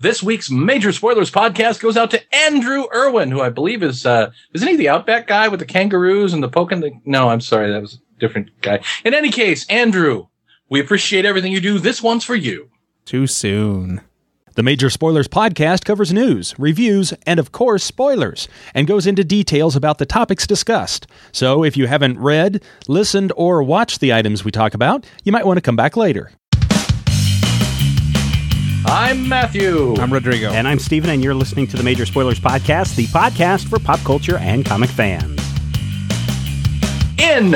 This week's Major Spoilers podcast goes out to Andrew Irwin, who I believe is, uh, isn't he the Outback guy with the kangaroos and the poking the, no, I'm sorry, that was a different guy. In any case, Andrew, we appreciate everything you do. This one's for you. Too soon. The Major Spoilers podcast covers news, reviews, and of course, spoilers, and goes into details about the topics discussed. So if you haven't read, listened, or watched the items we talk about, you might want to come back later. I'm Matthew. I'm Rodrigo. And I'm Steven, and you're listening to the Major Spoilers Podcast, the podcast for pop culture and comic fans. In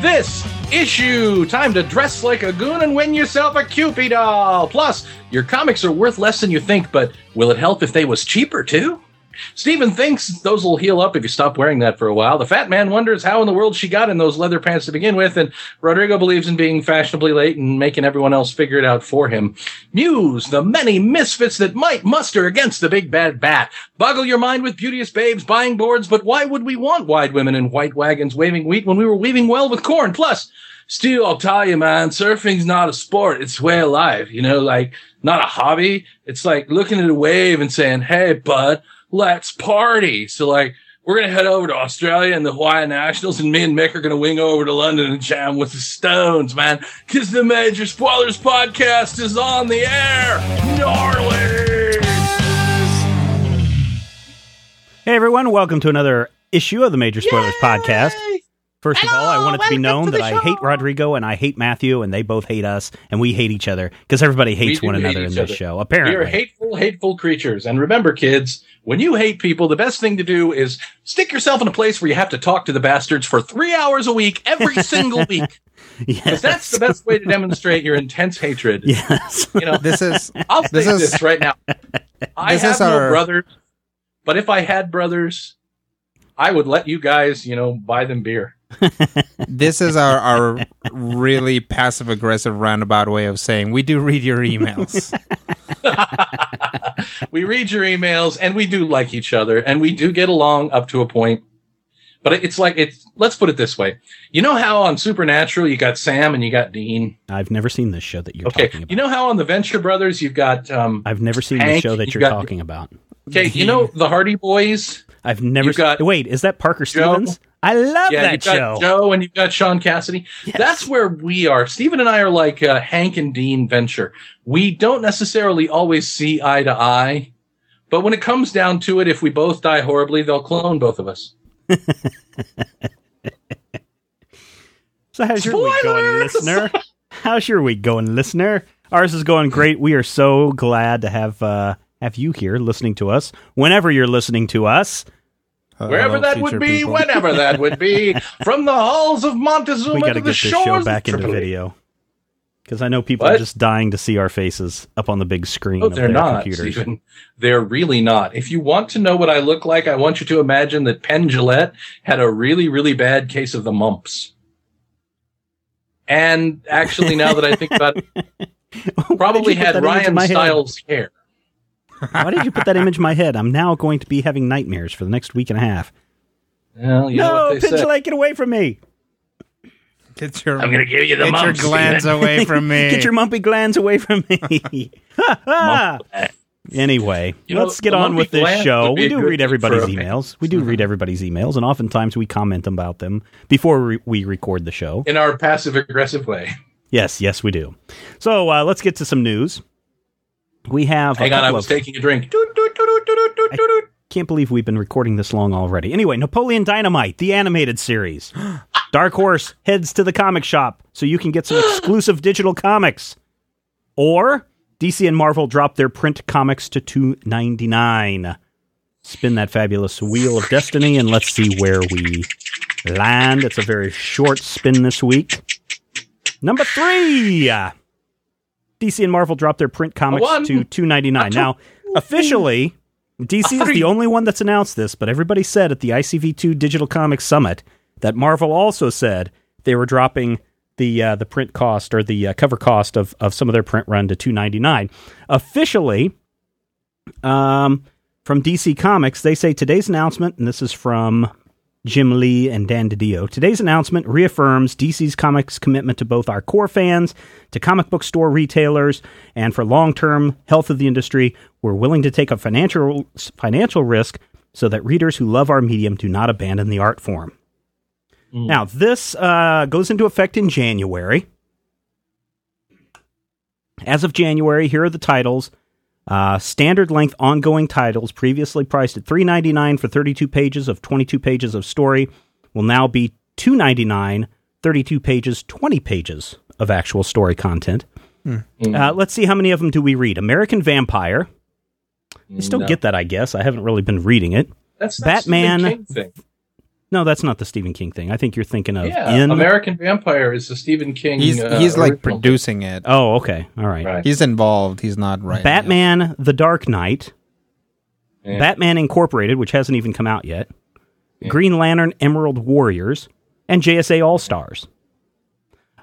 this issue, time to dress like a goon and win yourself a Cupid doll. Plus, your comics are worth less than you think, but will it help if they was cheaper too? Steven thinks those will heal up if you stop wearing that for a while. The fat man wonders how in the world she got in those leather pants to begin with, and Rodrigo believes in being fashionably late and making everyone else figure it out for him. Muse, the many misfits that might muster against the big bad bat. Boggle your mind with beauteous babes buying boards, but why would we want wide women in white wagons waving wheat when we were weaving well with corn? Plus, Stu, I'll tell you, man, surfing's not a sport. It's way of life, you know, like not a hobby. It's like looking at a wave and saying, Hey, bud, let's party. So like, we're going to head over to Australia and the Hawaii Nationals and me and Mick are going to wing over to London and jam with the Stones, man. Cause the Major Spoilers podcast is on the air. Gnarly. Hey, everyone, welcome to another issue of the Major Spoilers Podcast. First of all, I want it to be known that I hate Rodrigo and I hate Matthew, and they both hate us, and we hate each other because everybody hates one hate another in this other. show. We are Apparently, hateful, hateful creatures. And remember, kids, when you hate people, the best thing to do is stick yourself in a place where you have to talk to the bastards for three hours a week, every single week. Yes, that's the best way to demonstrate your intense hatred. yes. You know, This is I'll say This this, right now. I This have is no our- brothers, but if I had brothers, I would let you guys, you know, buy them beer. This is our, our really passive aggressive roundabout way of saying we do read your emails. we read your emails and we do like each other and we do get along up to a point. But it's like it's let's put it this way. You know how on Supernatural you got Sam and you got Dean? I've never seen this show that you're Okay. talking about. You know how on the Venture Brothers you've got um I've never seen the show that you you're got- talking about. okay, you know the Hardy Boys? I've never You've got seen. Wait, is that Parker Joe. Stevens? I love Yeah, that show. Joe and you've got Sean Cassidy. Yes. That's where we are. Stephen and I are like uh, Hank and Dean Venture. We don't necessarily always see eye to eye, but when it comes down to it, if we both die horribly, they'll clone both of us. So how's your week going, listener? How's your week going, listener? Ours is going great. We are so glad to have uh, have you here listening to us. Whenever you're listening to us, Uh, Wherever that would be, people. whenever that would be, from the halls of Montezuma we got to the get this shores show of back into video because I know people are just dying to see our faces up on the big screen of they're not, computers. Stephen. They're really not. If you want to know what I look like, I want you to imagine that Penn Jillette had a really, really bad case of the mumps. And actually, now that I think about it, probably had that image in Ryan my head? Hair. Why did you put that image in my head? I'm now going to be having nightmares for the next week and a half. Well, you no, what they say. Get away from me! Get your, I'm going to give you the get your glands Stephen. away from me. Get your mumpy glands away from me! Anyway, You know, let's get on with this show. We do read everybody's emails. We do read everybody's emails, and oftentimes we comment about them before we, we record the show. In our passive aggressive way. Yes, yes, we do. So uh, let's get to some news. We have. a Hang on, I was of- taking a drink. Doot. Can't believe we've been recording this long already. Anyway, Napoleon Dynamite, the animated series. Dark Horse heads to the comic shop so you can get some exclusive digital comics. Or DC and Marvel drop their print comics to two ninety nine. Spin that fabulous wheel of destiny and let's see where we land. It's a very short spin this week. Number three. DC and Marvel dropped their print comics to two ninety nine. Now, officially, DC is the only one that's announced this, but everybody said at the ICV2 Digital Comics Summit that Marvel also said they were dropping the uh, the print cost or the uh, cover cost of, of some of their print run to two ninety nine. Officially, um, from DC Comics, they say today's announcement, and this is from Jim Lee and Dan DiDio. Today's announcement reaffirms DC's Comics commitment to both our core fans, to comic book store retailers, and for long-term health of the industry. We're willing to take a financial financial risk so that readers who love our medium do not abandon the art form. Now, this uh, goes into effect in January. As of January, here are the titles. Uh, standard length ongoing titles previously priced at $3.99 for 32 pages of 22 pages of story will now be $2.99, 32 pages, 20 pages of actual story content. Uh, let's see how many of them do we read. American Vampire. I still No. get that, I guess. I haven't really been reading it. That's Batman- Stephen King thing. No, that's not the Stephen King thing. I think you're thinking of Yeah, In. American Vampire is the Stephen King. He's uh, he's like original. producing it. oh, okay. All right. Right. He's involved. He's not right. Batman The Dark Knight. Yeah. Batman Incorporated, which hasn't even come out yet. Yeah. Green Lantern Emerald Warriors. And JSA All Stars.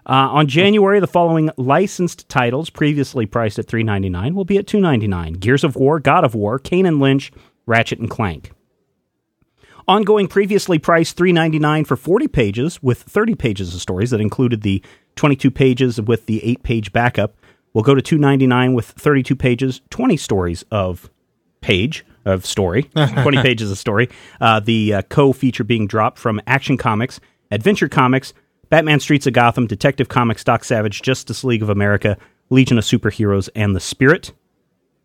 Uh, on January, the following licensed titles, previously priced at $3.99, will be at $2.99 Gears of War, God of War, Kane and Lynch, Ratchet and Clank. Ongoing, previously priced $3.99 for 40 pages with 30 pages of stories that included the 22 pages with the 8 page backup, will go to $2.99 with 32 pages, 20 stories of page of story, 20 pages of story. Uh, the uh, co feature being dropped from Action Comics, Adventure Comics, Batman Streets of Gotham, Detective Comics, Doc Savage, Justice League of America, Legion of Superheroes, and The Spirit.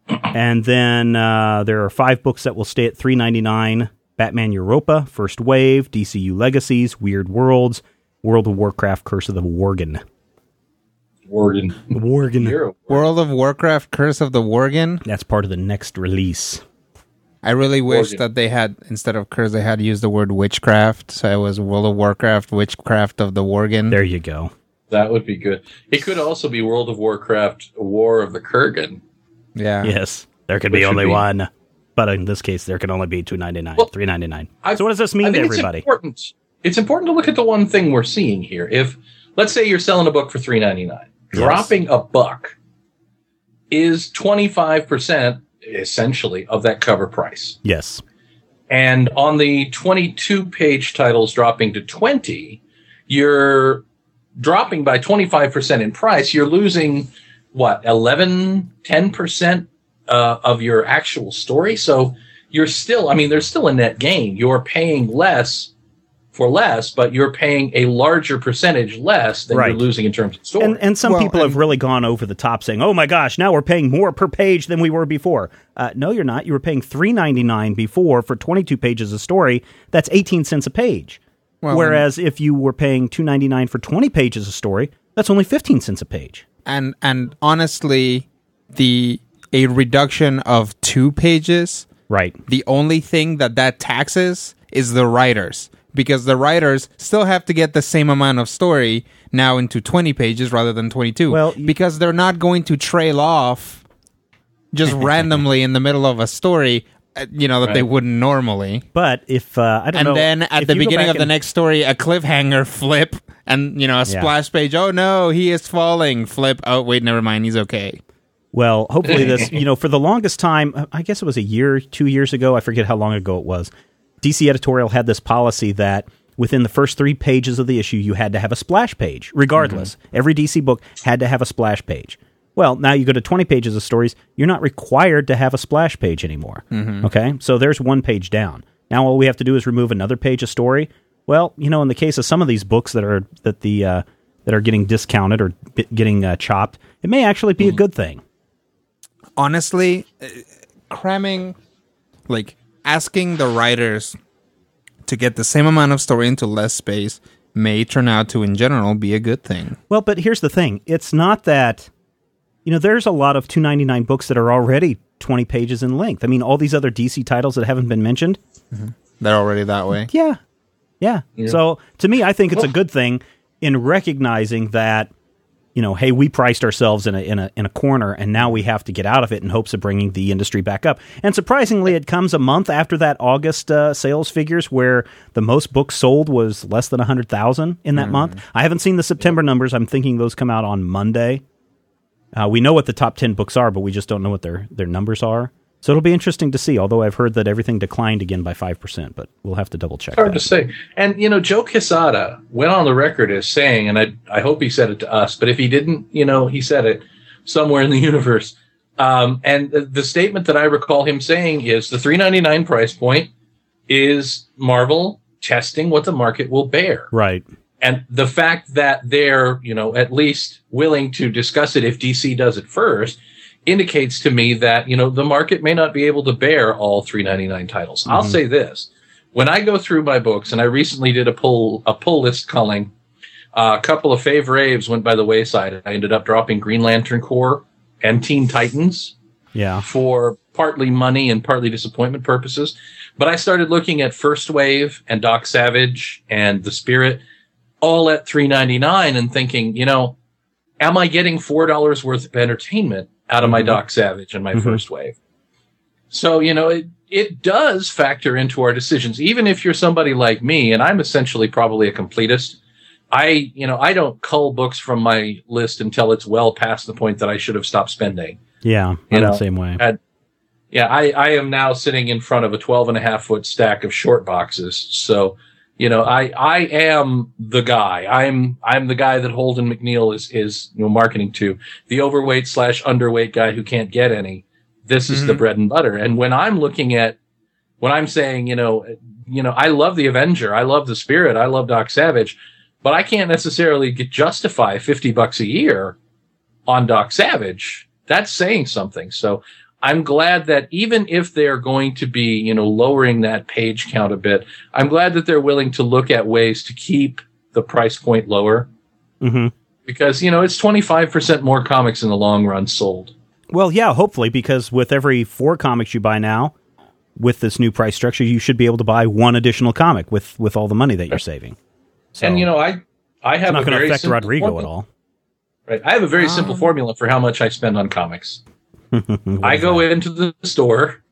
And then uh, there are five books that will stay at three ninety nine: Batman Europa, First Wave, DCU Legacies, Weird Worlds, World of Warcraft, Curse of the Worgen. Worgen. Worgen. Hero. World of Warcraft: Curse of the Worgen. That's part of the next release. I really wish Worgen. that they had instead of curse they had used the word witchcraft. So it was World of Warcraft: Witchcraft of the Worgen. There you go. That would be good. It could also be World of Warcraft: War of the Kurgan. Yeah. Yes, there could be Which would only be- one, but in this case, there can only be two ninety nine, Well, three ninety nine. I- So what does this I mean to think it's everybody? important. It's important to look at the one thing we're seeing here. If let's say you're selling a book for three ninety nine, Yes. dropping a buck is twenty five percent essentially of that cover price. Yes, And on the 22 page titles dropping to 20, you're dropping by 25% in price. You're losing what, 11, 10% uh, of your actual story. So you're still, I mean, there's still a net gain. You're paying less for less, but you're paying a larger percentage less than Right. you're losing in terms of story. and and some Well, people have really gone over the top, saying, "Oh my gosh, now we're paying more per page than we were before." Uh, no, you're not. You were paying three ninety nine before for twenty two pages of story. That's eighteen cents a page. Well, Whereas if you were paying two ninety nine for twenty pages of story, that's only fifteen cents a page. and and honestly, the a reduction of two pages. Right. The only thing that that taxes is the writers because the writers still have to get the same amount of story now into 20 pages rather than 22 Well, because they're not going to trail off just randomly in the middle of a story uh, you know that they wouldn't normally. But if uh, I don't and know, and then at the beginning of the next story a cliffhanger flip and you know a splash page. Oh no he is falling. Flip. Oh wait never mind. He's okay Well, hopefully this, you know, for the longest time, uh, I guess it was a year, two years ago, I forget how long ago it was. DC editorial had this policy that within the first three pages of the issue, you had to have a splash page, regardless. Every DC book had to have a splash page. Well, now you go to 20 pages of stories, you're not required to have a splash page anymore. Okay? So there's one page down. Now all we have to do is remove another page of story. Well, you know, in the case of some of these books that are that the uh, that are getting discounted or getting uh, chopped, it may actually be a good thing. Honestly, uh, cramming, like asking the writers to get the same amount of story into less space may turn out to, in general, be a good thing. Well, but here's the thing: it's not that you know. There's a lot of two ninety nine books that are already twenty pages in length. I mean, all these other DC titles that haven't been mentioned. They're already that way. Yeah, yeah. So to me, I think it's a good thing in recognizing that you know, hey, we priced ourselves in a in a in a corner, and now we have to get out of it in hopes of bringing the industry back up. And surprisingly, it comes a month after that August uh, sales figures, where the most books sold was less than hundred thousand in that month. I haven't seen the September numbers. I'm thinking those come out on Monday. Uh, we know what the top ten books are, but we just don't know what their their numbers are. So it'll be interesting to see. Although I've heard that everything declined again by five percent, but we'll have to double check. Hard that. to say. And you know, Joe Quesada went on the record as saying, and I I hope he said it to us, but if he didn't, you know, he said it somewhere in the universe. Um, and the, the statement that I recall him saying is the 399 price point is Marvel testing what the market will bear. Right. And the fact that they're, you know, at least willing to discuss it if DC does it first indicates to me that, you know, the market may not be able to bear all 399 titles. I'll say this. When I go through my books, and I recently did a pull a pull list culling, uh, a couple of fave raves went by the wayside. I ended up dropping Green Lantern Corps and Teen Titans Yeah. for partly money and partly disappointment purposes. But I started looking at First Wave and Doc Savage and The Spirit all at 3.99 and thinking, you know, am I getting $4 worth of entertainment out of my Doc Savage and my Mhm. First Wave? So, you know, it, it does factor into our decisions. Even if you're somebody like me, and I'm essentially probably a completist, I, you know, I don't cull books from my list until it's well past the point that I should have stopped spending. Yeah. Know, the same way. Yeah, I, I am now sitting in front of a 12 and a half foot stack of short boxes. So, you know, I, I am the guy. I'm, I'm the guy that Holden McNeil is, is, you know, marketing to the overweight slash underweight guy who can't get any. This is the Mhm. bread and butter. And when I'm looking at, when I'm saying, you know, you know, I love the Avenger. I love the Spirit. I love Doc Savage, but I can't necessarily get, justify 50 bucks a year on Doc Savage. That's saying something. So I'm glad that even if they're going to be, you know, lowering that page count a bit, I'm glad that they're willing to look at ways to keep the price point lower hmm because, you know, it's 25% more comics in the long run sold. Well, yeah, hopefully, because with every four comics you buy now, with this new price structure, you should be able to buy one additional comic with with all the money that you're saving. So and, you know, I, I it's have not a going to very affect simple Rodrigo at all. Right. I have a very simple Um, formula for how much I spend on comics. I go that? into the store,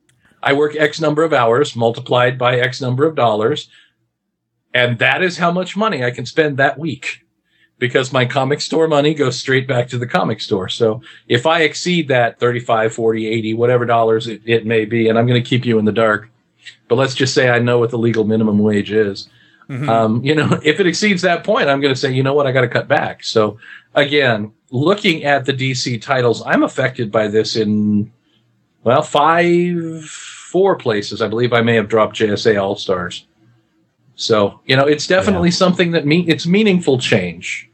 I work X number of hours multiplied by X number of dollars, and that is how much money I can spend that week. Because my comic store money goes straight back to the comic store. So if I exceed that 35, 40, 80, whatever dollars it, it may be, and I'm going to keep you in the dark, but let's just say I know what the legal minimum wage is. Mhm. Um, you know, if it exceeds that point, I'm going to say, you know what, I got to cut back. So again, looking at the DC titles, I'm affected by this in, well, five, four places. I believe I may have dropped JSA All Stars. So, you know, it's definitely something that mean it's meaningful change.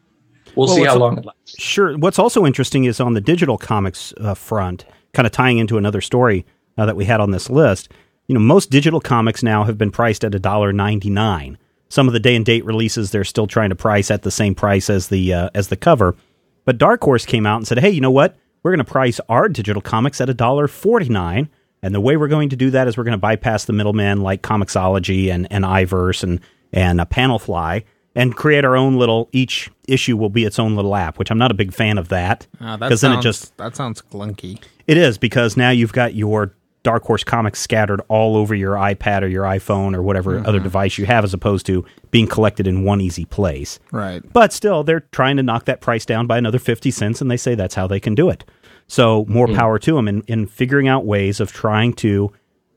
We'll, Well, see how long it lasts. Sure. What's also interesting is on the digital comics uh, front, kind of tying into another story uh, that we had on this list. You know, most digital comics now have been priced at a dollar ninety nine. Some of the day and date releases they're still trying to price at the same price as the uh, as the cover. But Dark Horse came out and said, "Hey, you know what? We're going to price our digital comics at a dollar forty nine, and the way we're going to do that is we're going to bypass the middlemen like Comixology and and iVerse and and uh, Panelfly." And create our own little. Each issue will be its own little app, which I'm not a big fan of that Uh, because then it just that sounds clunky. it is because now you've got your Dark Horse comics scattered all over your iPad or your iPhone or whatever other device you have, as opposed to being collected in one easy place. Right. But still, they're trying to knock that price down by another 50 cents, and they say that's how they can do it. So, more power to them in, in figuring out ways of trying to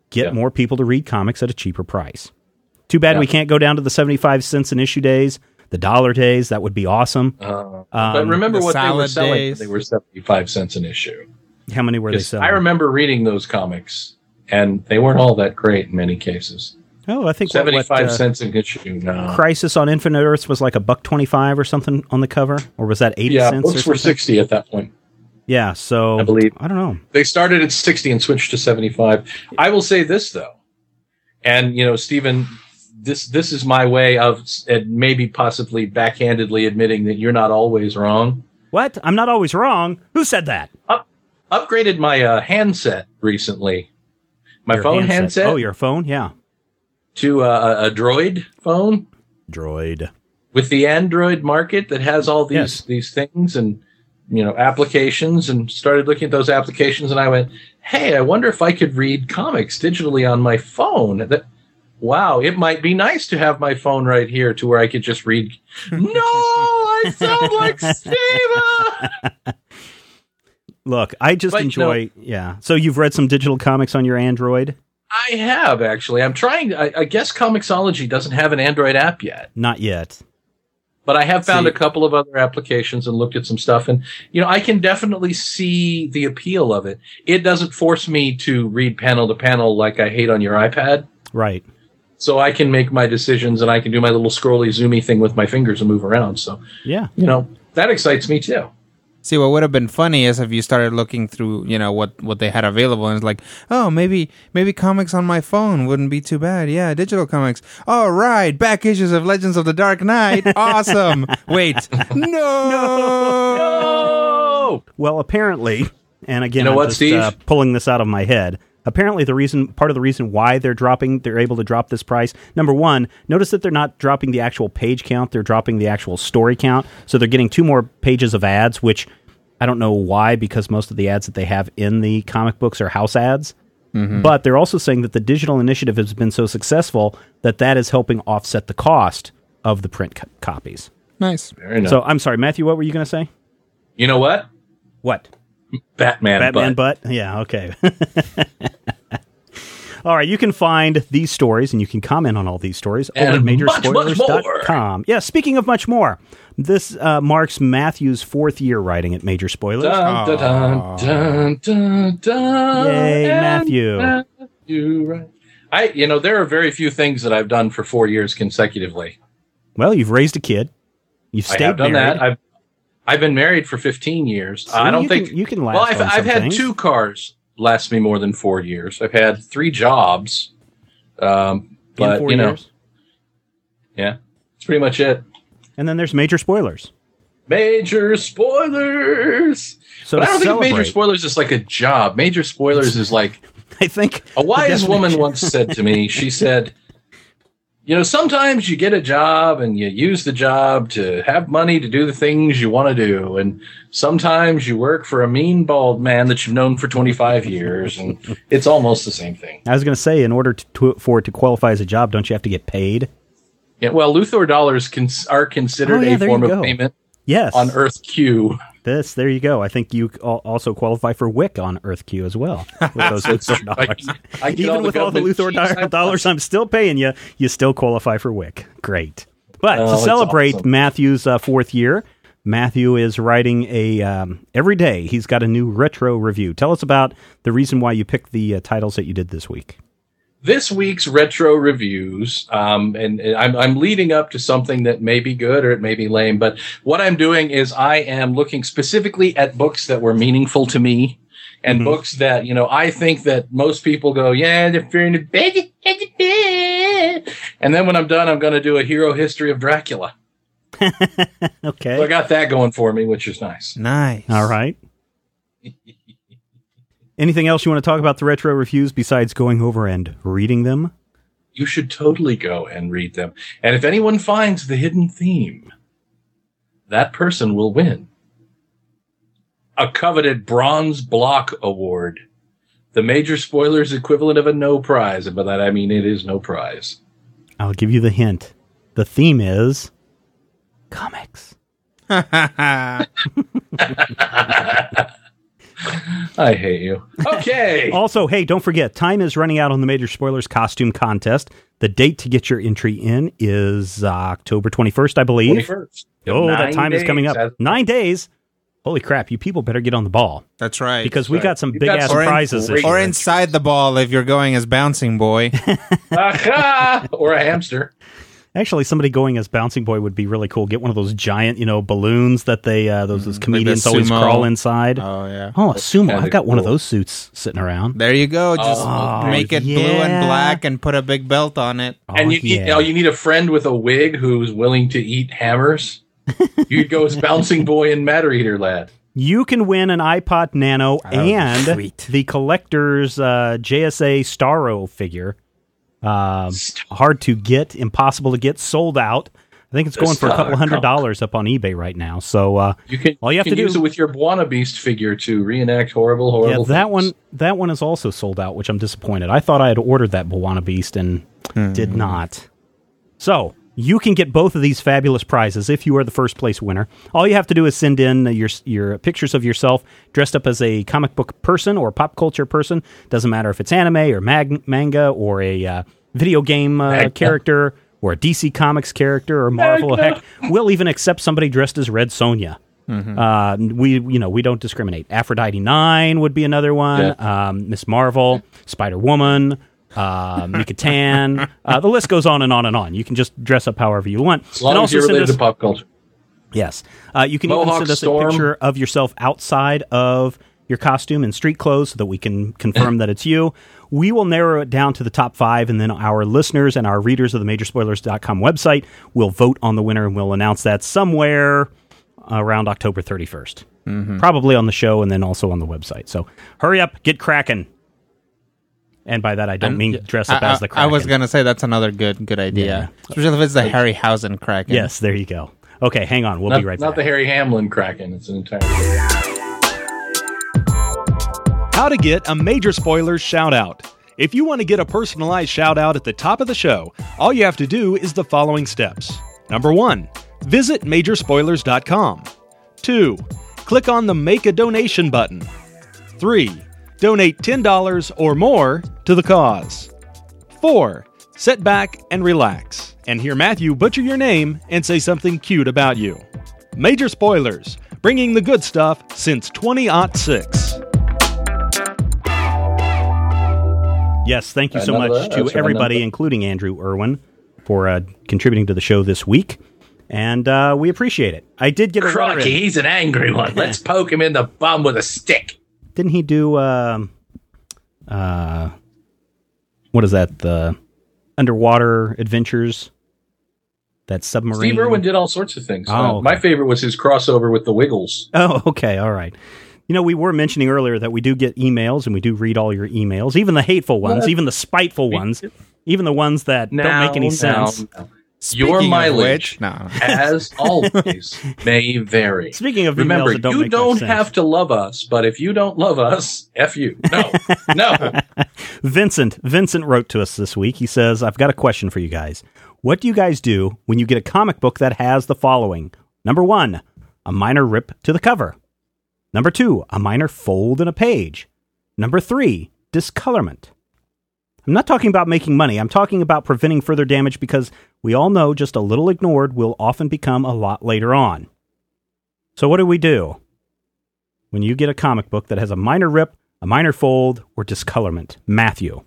get Yeah. more people to read comics at a cheaper price. Too bad Yeah. we can't go down to the 75 cents an issue days, the dollar days. That would be awesome. Uh, but Um, remember the what they were selling? days. They were 75 cents an issue. How many were they 'Cause selling? I remember reading those comics, and they weren't all that great in many cases. oh, I think what- what, 75 uh, cents an issue. No. Crisis on Infinite Earths was like a buck twenty five or something on the cover, or was that eighty Yeah, cents? books or were 60 at that point. Yeah, so I believe. I don't know. They started at 60 and switched to 75. I will say this though. And you know, Stephen, this this is my way of uh, maybe possibly backhandedly admitting that you're not always wrong. What? I'm not always wrong. Who said that? Upgraded my uh, handset recently. My Your phone handset, Oh, your phone? Yeah. to uh, a, a Droid phone Droid. with the Android market that has all these Yes. these things and you know applications and started looking at those applications and I went, "Hey, I wonder if I could read comics digitally on my phone." That wow, it might be nice to have my phone right here to where I could just read. no, I sound like Steven. Look, I just But, enjoy. Yeah. So you've read some digital comics on your Android? I have actually. I'm trying. I, I guess Comixology doesn't have an Android app yet, Not yet. but I have found See- a couple of other applications and looked at some stuff, and you know I can definitely see the appeal of it. It doesn't force me to read panel to panel like I hate on your iPad, Right. so I can make my decisions and I can do my little scrolly zoomy thing with my fingers and move around. So Yeah. you know that excites me too. See, what would have been funny is if you started looking through, you know, what what they had available, and it's like, oh, maybe maybe comics on my phone wouldn't be too bad. Yeah, digital comics. All right, back issues of Legends of the Dark Knight. Awesome. Wait, no. Oh, Well, apparently, and again, You know I'm what, just Steve? Uh, pulling this out of my head. Apparently, the reason, part of the reason why they're dropping, they're able to drop this price. Number one, notice that they're not dropping the actual page count; they're dropping the actual story count. So they're getting two more pages of ads, which I don't know why, because most of the ads that they have in the comic books are house ads. Mm-hmm. But they're also saying that the digital initiative has been so successful that that is helping offset the cost of the print co- copies. Nice. Very nice. So I'm sorry, Matthew. What were you going to say? you know what? What? Batman. Batman butt. butt? Yeah, okay. all right, you can find these stories and you can comment on all these stories over at majorspoilers.com. Yeah, speaking of much more, this uh, marks Matthew's fourth year writing at Major Spoilers. Dun, dun, dun, dun, dun, Yay, Matthew. Matthew, right. I, you know, there are very few things that I've done for four years consecutively. Well, you've raised a kid. You've stayed I have done married. that. I've, I've been married for 15 years. I don't you think can- you can last Well, I've, I've had things. two cars last me more than four years. I've had three jobs, um, but you know, years. yeah, that's pretty much it. And then there's Major Spoilers. Major spoilers. So but I don't think major spoilers is like a job. Major spoilers is like I think A wise woman once said to me, she said, You know, sometimes you get a job and you use the job to have money to do the things you want to do. And sometimes you work for a mean bald man that you've known for 25 years. And it's almost the same thing. I was going to say, in order to, for it to qualify as a job, don't you have to get paid? Yeah, well, Luthor dollars cons- are considered Oh, yeah, a form of payment Yes. on Earth Q. This, there you go. I think you also qualify for WIC on Earth Q as well. With those Luthor I, dollars. I get Even with all the Luthor dollars. I'm still paying you, you still qualify for WIC. Great. But Oh, to celebrate awesome. Matthew's uh, fourth year, Matthew is writing a um, every day. He's got a new retro review. Tell us about the reason why you picked the uh, titles that you did this week. This week's retro reviews, um, and, and I'm, I'm leading up to something that may be good or it may be lame. But what I'm doing is I am looking specifically at books that were meaningful to me, and books that you know I think that most people go, yeah, they're fair in bed, and then when I'm done, I'm going to do a hero history of Dracula. Okay. So I got that going for me, which is nice. Nice. All right. Anything else you want to talk about the retro reviews besides going over and reading them? you should totally go and read them. And if anyone finds the hidden theme, that person will win a coveted bronze block award. The major spoilers equivalent of a no prize. And by that I mean it is no prize. I'll give you the hint. The theme is comics. I hate you. Okay. Also, hey, don't forget, time is running out on the Major Spoilers costume contest. The date to get your entry in is uh, October 21st, I believe. 21st. Oh, that Nine time is coming up. Nine days. Holy crap, you people better get on the ball That's right. because we right. got some You've big got ass some prizes this great- or inside the ball if you're going as bouncing boy. Or a hamster. Actually, somebody going as Bouncing Boy would be really cool. Get one of those giant, you know, balloons that they uh, those, those comedians always crawl inside. oh yeah. oh, a sumo! I've got one of those suits sitting around. There you go. Just Oh, make it blue and black and put a big belt on it. and Oh, you need, yeah. you, know, you need a friend with a wig who's willing to eat hammers. you could go as bouncing boy and matter eater lad. You can win an iPod Nano would be and sweet. the collector's uh, JSA Starro figure. Um, hard to get, impossible to get, sold out. I think it's going for a couple Star- hundred dollars up on eBay right now. So uh, You can All you have can to do- is with your B'wana Beast figure to reenact horrible, horrible. yeah, horrible. that things. one that one is also sold out, which I'm disappointed. I thought I had ordered that B'wana Beast and did not. So You can get both of these fabulous prizes if you are the first place winner. All you have to do is send in your your pictures of yourself dressed up as a comic book person or pop culture person. Doesn't matter if it's anime or mag- manga or a uh, video game uh, character or a DC Comics character or Marvel. Magna. Heck, we'll even accept somebody dressed as Red Sonja. Uh, we you know we don't discriminate. Aphrodite Nine would be another one. Um, Miss Marvel, Spider Woman, uh, Mika Tan. Uh, the list goes on and on and on. You can just dress up however you want. As long and as you're related us- to pop culture. Yes. Uh, you can even send us Storm. a picture of yourself outside of your costume and street clothes so that we can confirm that it's you. We will narrow it down to the top five, and then our listeners and our readers of the Majorspoilers.com website will vote on the winner, and we'll announce that somewhere around October 31st. Mm-hmm. Probably on the show and then also on the website. So hurry up, get cracking. And by that, I don't mean dress up I, as the I- Kraken. I was gonna say that's another good good idea, Yeah. especially if it's the Harryhausen Kraken. Yes, there you go. Okay, hang on. We'll Not, be right not back. the Harry Hamlin Kraken. It's an entire. How to get a major spoilers shout out. If you want to get a personalized shout out at the top of the show, all you have to do is the following steps. Number one, visit majorspoilers.com. Two, click on the Make a Donation button. Three, donate $10 or more to the cause. Four, sit back and relax and hear Matthew butcher your name and say something cute about you. Major Spoilers, bringing the good stuff since 2006. Yes, thank you so Another- much to everybody, another- including Andrew Irwin, for uh, contributing to the show this week, and uh, we appreciate it. I did get a letter he's an angry one. Let's poke him in the bum with a stick. Didn't he do? Um, uh, what is that? The underwater adventures. That submarine. Steve Irwin did all sorts of things. Oh, Uh, okay. My favorite was his crossover with the Wiggles. Oh, okay, all right. You know, we were mentioning earlier that we do get emails and we do read all your emails, even the hateful ones, What? even the spiteful ones, even the ones that don't make any Now, sense. now, now. Speaking Your mileage, which, no. as always, may vary. Speaking of Remember, emails that don't you make much don't sense. have to love us, but if you don't love us, F you. No, no. Vincent, Vincent wrote to us this week. He says, "I've got a question for you guys. What do you guys do when you get a comic book that has the following? Number 1, a minor rip to the cover. Number 2, a minor fold in a page. Number 3, discolorment. I'm not talking about making money. I'm talking about preventing further damage because we all know just a little ignored will often become a lot later on. So what do we do when you get a comic book that has a minor rip, a minor fold, or discolorment? Matthew.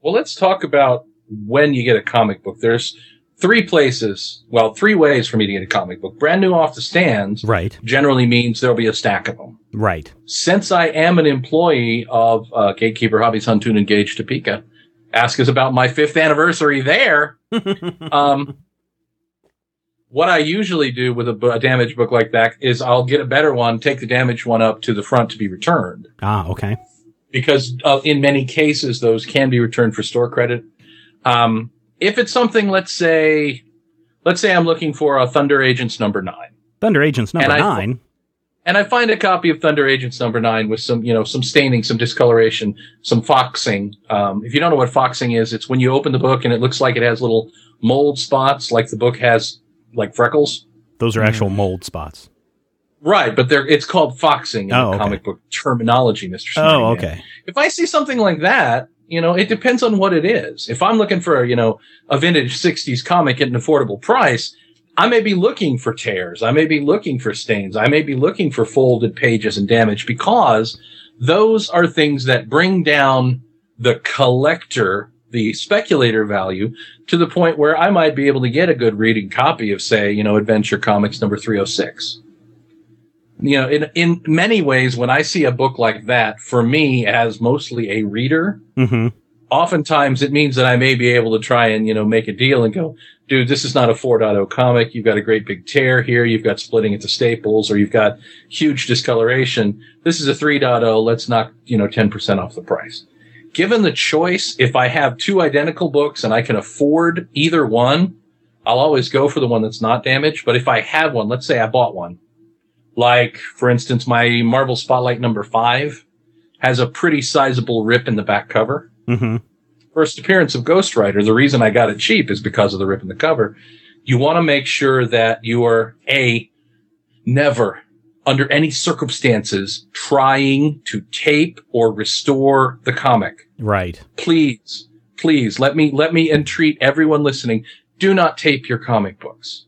Well, let's talk about when you get a comic book. There's three places, well, three ways for me to get a comic book. Brand new off the stands Right, generally means there'll be a stack of them. right. Since I am an employee of uh, Gatekeeper Hobbies Huntoon and Gage Topeka, ask us about my fifth anniversary there. um, what I usually do with a, a damaged book like that is I'll get a better one, take the damaged one up to the front to be returned. Ah, okay. Because uh, in many cases, those can be returned for store credit. Um, if it's something, let's say, let's say I'm looking for a Thunder Agents number nine. Thunder Agents number And I- nine. and I find a copy of Thunder Agents number nine with some, you know, some staining, some discoloration, some foxing. Um, if you don't know what foxing is, it's when you open the book and it looks like it has little mold spots, like the book has like freckles. Those are actual mold spots. Right, but they're, it's called foxing in Oh, okay. comic book terminology, Mr. Oh, okay. If I see something like that, you know, it depends on what it is. If I'm looking for, you know, a vintage 60s comic at an affordable price, I may be looking for tears. I may be looking for stains. I may be looking for folded pages and damage because those are things that bring down the collector, the speculator value to the point where I might be able to get a good reading copy of, say, you know, Adventure Comics number 306 you know, in in many ways, when I see a book like that, for me as mostly a reader, hmm oftentimes it means that I may be able to try and you know make a deal and go, dude, this is not a 4.0 comic. You've got a great big tear here. You've got splitting into staples, or you've got huge discoloration. This is a 3.0. Let's knock you know 10% off the price. Given the choice, if I have two identical books and I can afford either one, I'll always go for the one that's not damaged. But if I have one, let's say I bought one, like for instance, my Marvel Spotlight number five has a pretty sizable rip in the back cover hmm first appearance of Ghost Rider, the reason I got it cheap is because of the rip in the cover. you want to make sure that you are a never under any circumstances trying to tape or restore the comic. Right. Please, please let me let me entreat everyone listening. Do not tape your comic books.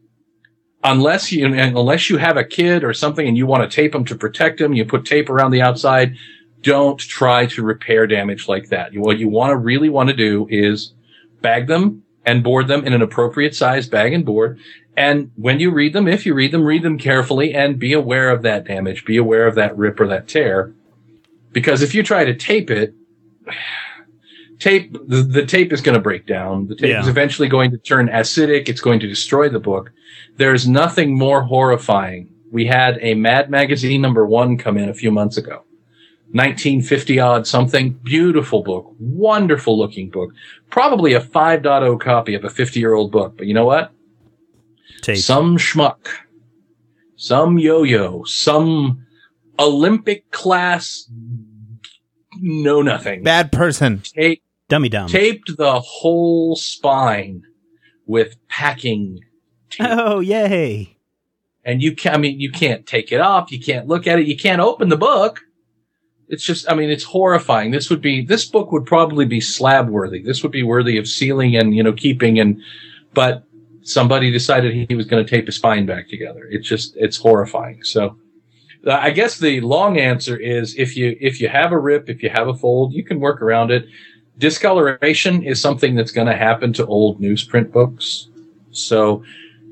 Unless you unless you have a kid or something and you want to tape them to protect them, you put tape around the outside. Don't try to repair damage like that. What you want to really want to do is bag them and board them in an appropriate size bag and board. And when you read them, if you read them, read them carefully and be aware of that damage. Be aware of that rip or that tear. Because if you try to tape it, tape, the, the tape is going to break down. The tape Yeah. is eventually going to turn acidic. It's going to destroy the book. There's nothing more horrifying. We had a Mad Magazine number one come in a few months ago. 1950 odd something. Beautiful book. Wonderful looking book. Probably a 5.0 copy of a 50 year old book. But you know what? Tape. Some schmuck, some yo-yo, some Olympic class know nothing. Bad person. Tape, Dummy dumb. taped the whole spine with packing tape. Oh, yay. and you can I mean you can't take it off, you can't look at it, you can't open the book. It's just I mean it's horrifying. This would be this book would probably be slab worthy. This would be worthy of sealing and you know keeping and but somebody decided he was going to tape his spine back together. It's just it's horrifying. So I guess the long answer is if you if you have a rip, if you have a fold, you can work around it. Discoloration is something that's going to happen to old newsprint books. So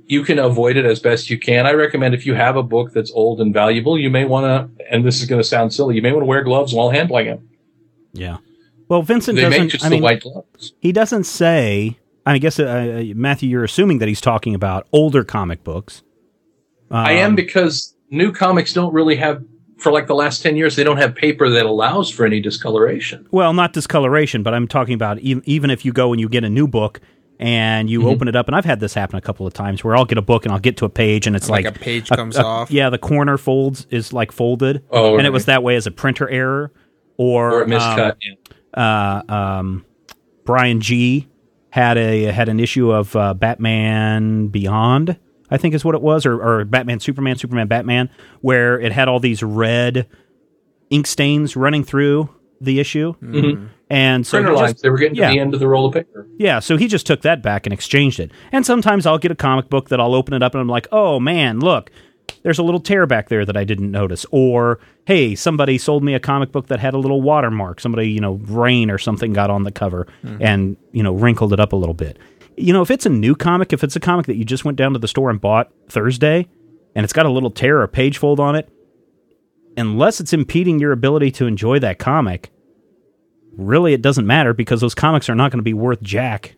you can avoid it as best you can. I recommend if you have a book that's old and valuable, you may want to, and this is going to sound silly, you may want to wear gloves while handling it. Yeah. Well, Vincent They doesn't. just I the mean, white gloves. he doesn't say. I guess uh, uh, Matthew, you're assuming that he's talking about older comic books. I am Um, because new comics don't really have, for like the last 10 years, they don't have paper that allows for any discoloration. Well, not discoloration, but I'm talking about e- even if you go and you get a new book and you open it up, and I've had this happen a couple of times where I'll get a book and I'll get to a page and it's Like like, a page comes off. Yeah, the corner folds is like folded, Oh, and it was that way as a printer error or, Or a um, miscut. yeah. uh, um, Brian G had a had an issue of uh, Batman Beyond, I think is what it was, or, or Batman Superman Superman Batman, where it had all these red ink stains running through the issue, mm-hmm. and so Printer he lines, they were getting yeah. to the end of the roll of paper. yeah, so he just took that back and exchanged it. And sometimes I'll get a comic book that I'll open it up and I'm like, oh man, look, there's a little tear back there that I didn't notice. Or, hey, somebody sold me a comic book that had a little watermark. Somebody, you know, rain or something got on the cover hmm. and, you know, wrinkled it up a little bit. You know, if it's a new comic, if it's a comic that you just went down to the store and bought Thursday and it's got a little tear or page fold on it, unless it's impeding your ability to enjoy that comic, really it doesn't matter because those comics are not going to be worth jack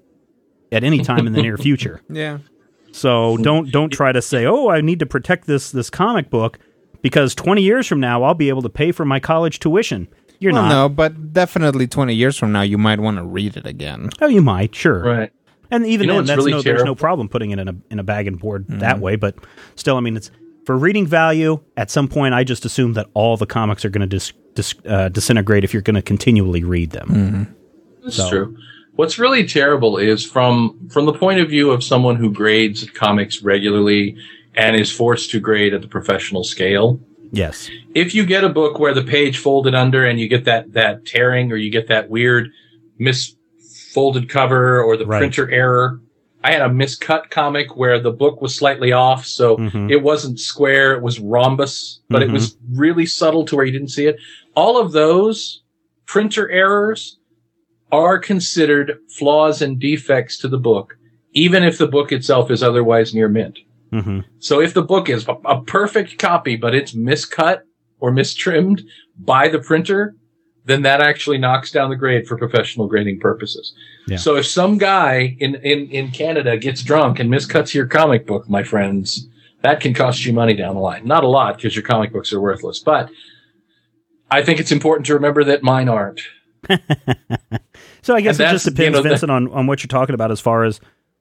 at any time in the near future. Yeah. So don't don't try to say, "Oh, I need to protect this this comic book because 20 years from now I'll be able to pay for my college tuition." You're Well, not. no, but definitely 20 years from now, you might want to read it again. Oh, you might, sure. Right. And even You know then, that's really no, there's no problem putting it in a in a bag and board Mm-hmm. that way. But still, I mean, it's for reading value. At some point, I just assume that all the comics are going to dis, dis, uh, disintegrate if you're going to continually read them. Mm-hmm. That's So- true. What's really terrible is from from the point of view of someone who grades comics regularly and is forced to grade at the professional scale. Yes. If you get a book where the page folded under and you get that that tearing or you get that weird misfolded cover or the Right. printer error, I had a miscut comic where the book was slightly off, so Mhm. it wasn't square, it was rhombus, but Mhm. it was really subtle to where you didn't see it. All of those printer errors are considered flaws and defects to the book, even if the book itself is otherwise near mint. hmm So if the book is a, a perfect copy, but it's miscut or mistrimmed by the printer, then that actually knocks down the grade for professional grading purposes. Yeah. So if some guy in, in, in Canada gets drunk and miscuts your comic book, my friends, that can cost you money down the line. Not a lot because your comic books are worthless, but I think it's important to remember that mine aren't. So I guess And it just depends, you know, Vincent, on, on what you're talking about as far as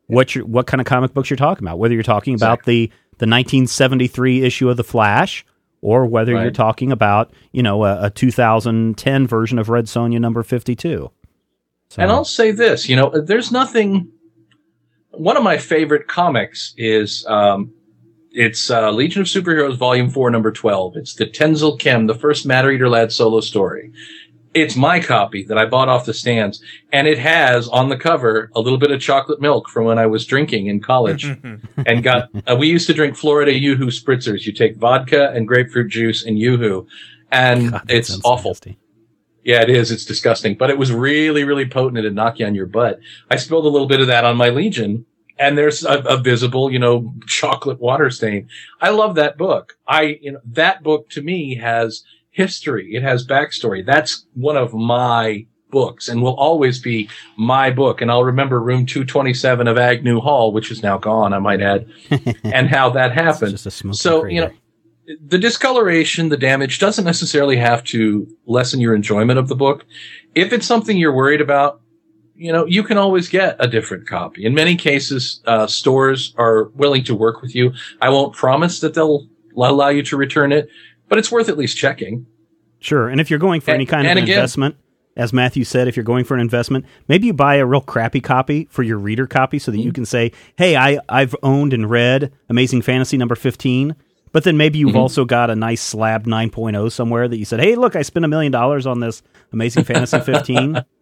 what you what kind of comic books you're talking about. Whether you're talking about the the 1973 issue of the Flash, or whether you're talking about you know a, a 2010 version of Red Sonja number 52. So, And I'll say this, you know, there's nothing. one of my favorite comics is um, it's uh, Legion of Superheroes Volume Four, Number Twelve. It's the Tenzil Kem, the first Matter Eater Lad solo story. It's my copy that I bought off the stands, and it has on the cover a little bit of chocolate milk from when I was drinking in college, and got. Uh, we used to drink Florida Yoo-Hoo spritzers. You take vodka and grapefruit juice and Yoo-Hoo, and God, it's awful. nasty. Yeah, it is. It's disgusting, but it was really, really potent. It'd knock you on your butt. I spilled a little bit of that on my Legion, and there's a, a visible, you know, chocolate water stain. I love that book. I, you know, that book to me has history. It has backstory. That's one of my books and will always be my book. And I'll remember room 227 of Agnew Hall, which is now gone, I might add, and how that happened. just a smoking so, you know, the discoloration, the damage doesn't necessarily have to lessen your enjoyment of the book. If it's something you're worried about, you know, you can always get a different copy. In many cases, uh, stores are willing to work with you. I won't promise that they'll allow you to return it, but it's worth at least checking. Sure. And if you're going for And- any kind of again- investment, as Matthew said, if you're going for an investment, maybe you buy a real crappy copy for your reader copy so that Mm-hmm. you can say, hey, I, I've owned and read Amazing Fantasy number 15. But then maybe you've Mm-hmm. also got a nice slab 9.0 somewhere that you said, hey, look, I spent a million dollars on this Amazing Fantasy 15.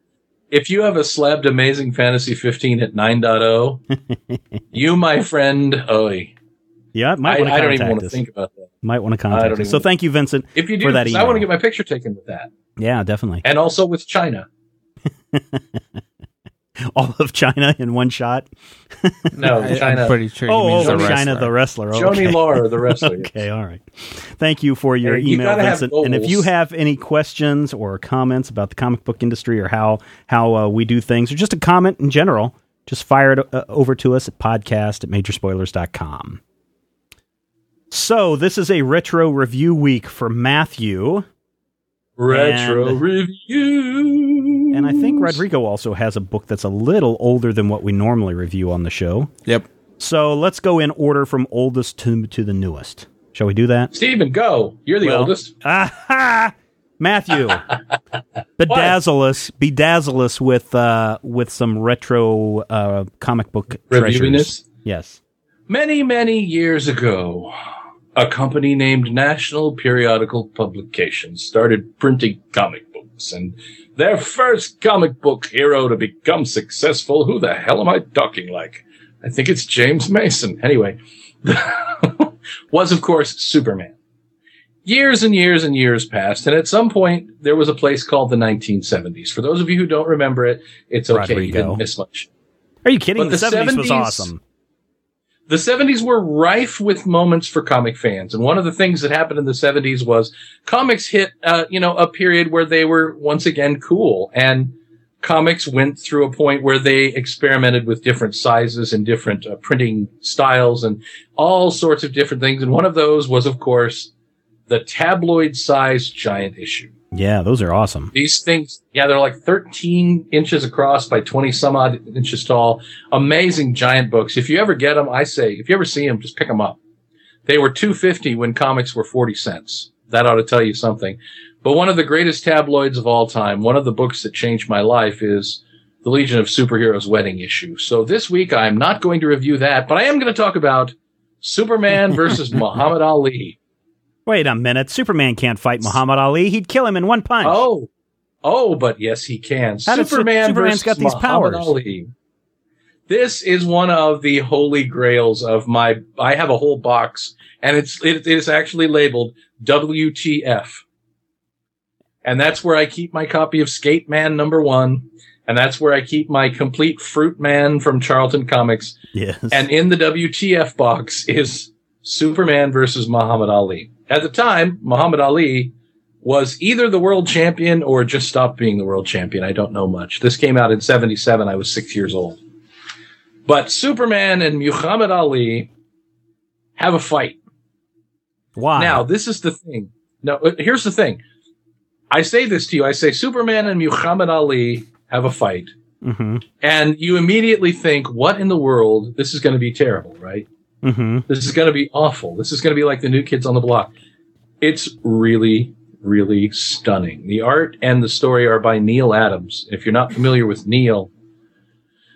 If you have a slabbed Amazing Fantasy 15 at 9.0, you, my friend, oy, Yeah, I, might want to I don't contact even want to think about that. Might want to contact don't us. So thank you, Vincent, If you do, for that 'cause email. I want to get my picture taken with that. yeah, definitely. And also with China. All of China in one shot. No, I, China. am pretty sure Oh, oh, the China, the wrestler. Oh, Joni okay. The wrestler. Okay, all right. Thank you for your Hey, you email, gotta Vincent. And if you have any questions or comments about the comic book industry or how how uh, we do things, or just a comment in general, just fire it uh, over to us at podcast at majorspoilers.com. So this is a retro review week for Matthew, Retro And- review. and I think Rodrigo also has a book that's a little older than what we normally review on the show. Yep. So let's go in order from oldest to to the newest. Shall we do that? Stephen, go. You're the Well, oldest. Aha! Matthew, bedazzle us, bedazzle us with uh, with some retro uh, comic book treasures. Reviewiness. Yes. Many, many years ago, a company named National Periodical Publications started printing comic books, and their first comic book hero to become successful. Who the hell am I talking like? I think it's James Mason. Anyway, was of course Superman. Years and years and years passed, and at some point there was a place called the 1970s. For those of you who don't remember it, it's okay. You didn't miss much. Are you kidding? But The the seventies was awesome. The 70s were rife with moments for comic fans. And one of the things that happened in the 70s was comics hit, uh, you know, a period where they were once again cool. And comics went through a point where they experimented with different sizes and different uh, printing styles and all sorts of different things. And one of those was, of course, the tabloid sized giant issue. Yeah, those are awesome. These things, yeah, they're like 13 inches across by 20 some odd inches tall. Amazing giant books. If you ever get them, I say, if you ever see them, just pick them up. They were 250 when comics were 40 cents. That ought to tell you something. But one of the greatest tabloids of all time, one of the books that changed my life is the Legion of Superheroes wedding issue. So this week I'm not going to review that, but I am going to talk about Superman versus Muhammad Ali. Wait a minute. Superman can't fight Muhammad Ali. He'd kill him in one punch. Oh, oh, but yes, he can. How did Su- Superman Superman's versus got these Muhammad powers? Ali. This is one of the holy grails of my. I have a whole box, and it's it is actually labeled WTF, and that's where I keep my copy of Skate Man number one, and that's where I keep my complete Fruit Man from Charlton Comics. yes. And in the WTF box is Superman versus Muhammad Ali. At the time, Muhammad Ali was either the world champion or just stopped being the world champion. I don't know much. This came out in 77. I was six years old. But Superman and Muhammad Ali have a fight. Why? Now, this is the thing. No, uh, here's the thing. I say this to you. I say Superman and Muhammad Ali have a fight. Mm-hmm. And you immediately think, what in the world? This is going to be terrible, right? Mm-hmm. This is going to be awful. This is going to be like the new kids on the block. It's really, really stunning. The art and the story are by Neal Adams. If you're not familiar with Neal,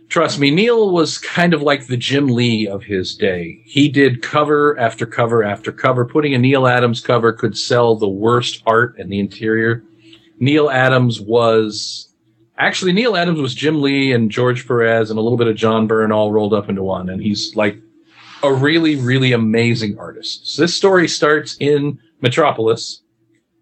trust me, Neal was kind of like the Jim Lee of his day. He did cover after cover after cover. Putting a Neal Adams cover could sell the worst art in the interior. Neal Adams was actually Neal Adams was Jim Lee and George Perez and a little bit of John Byrne all rolled up into one. And he's like a really, really amazing artist. So this story starts in Metropolis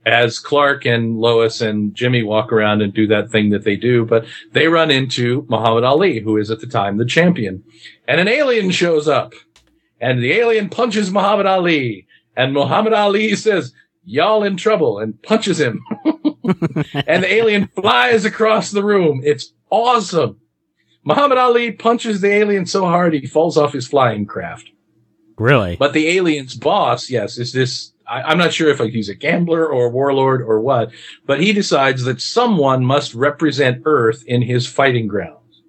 as Clark and Lois and Jimmy walk around and do that thing that they do, but they run into Muhammad Ali, who is at the time the champion. And an alien shows up and the alien punches Muhammad Ali and Muhammad Ali says, y'all in trouble and punches him. and the alien flies across the room. It's awesome. Muhammad Ali punches the alien so hard he falls off his flying craft. Really? But the alien's boss, yes, is this. I, am not sure if he's a gambler or a warlord or what, but he decides that someone must represent Earth in his fighting grounds.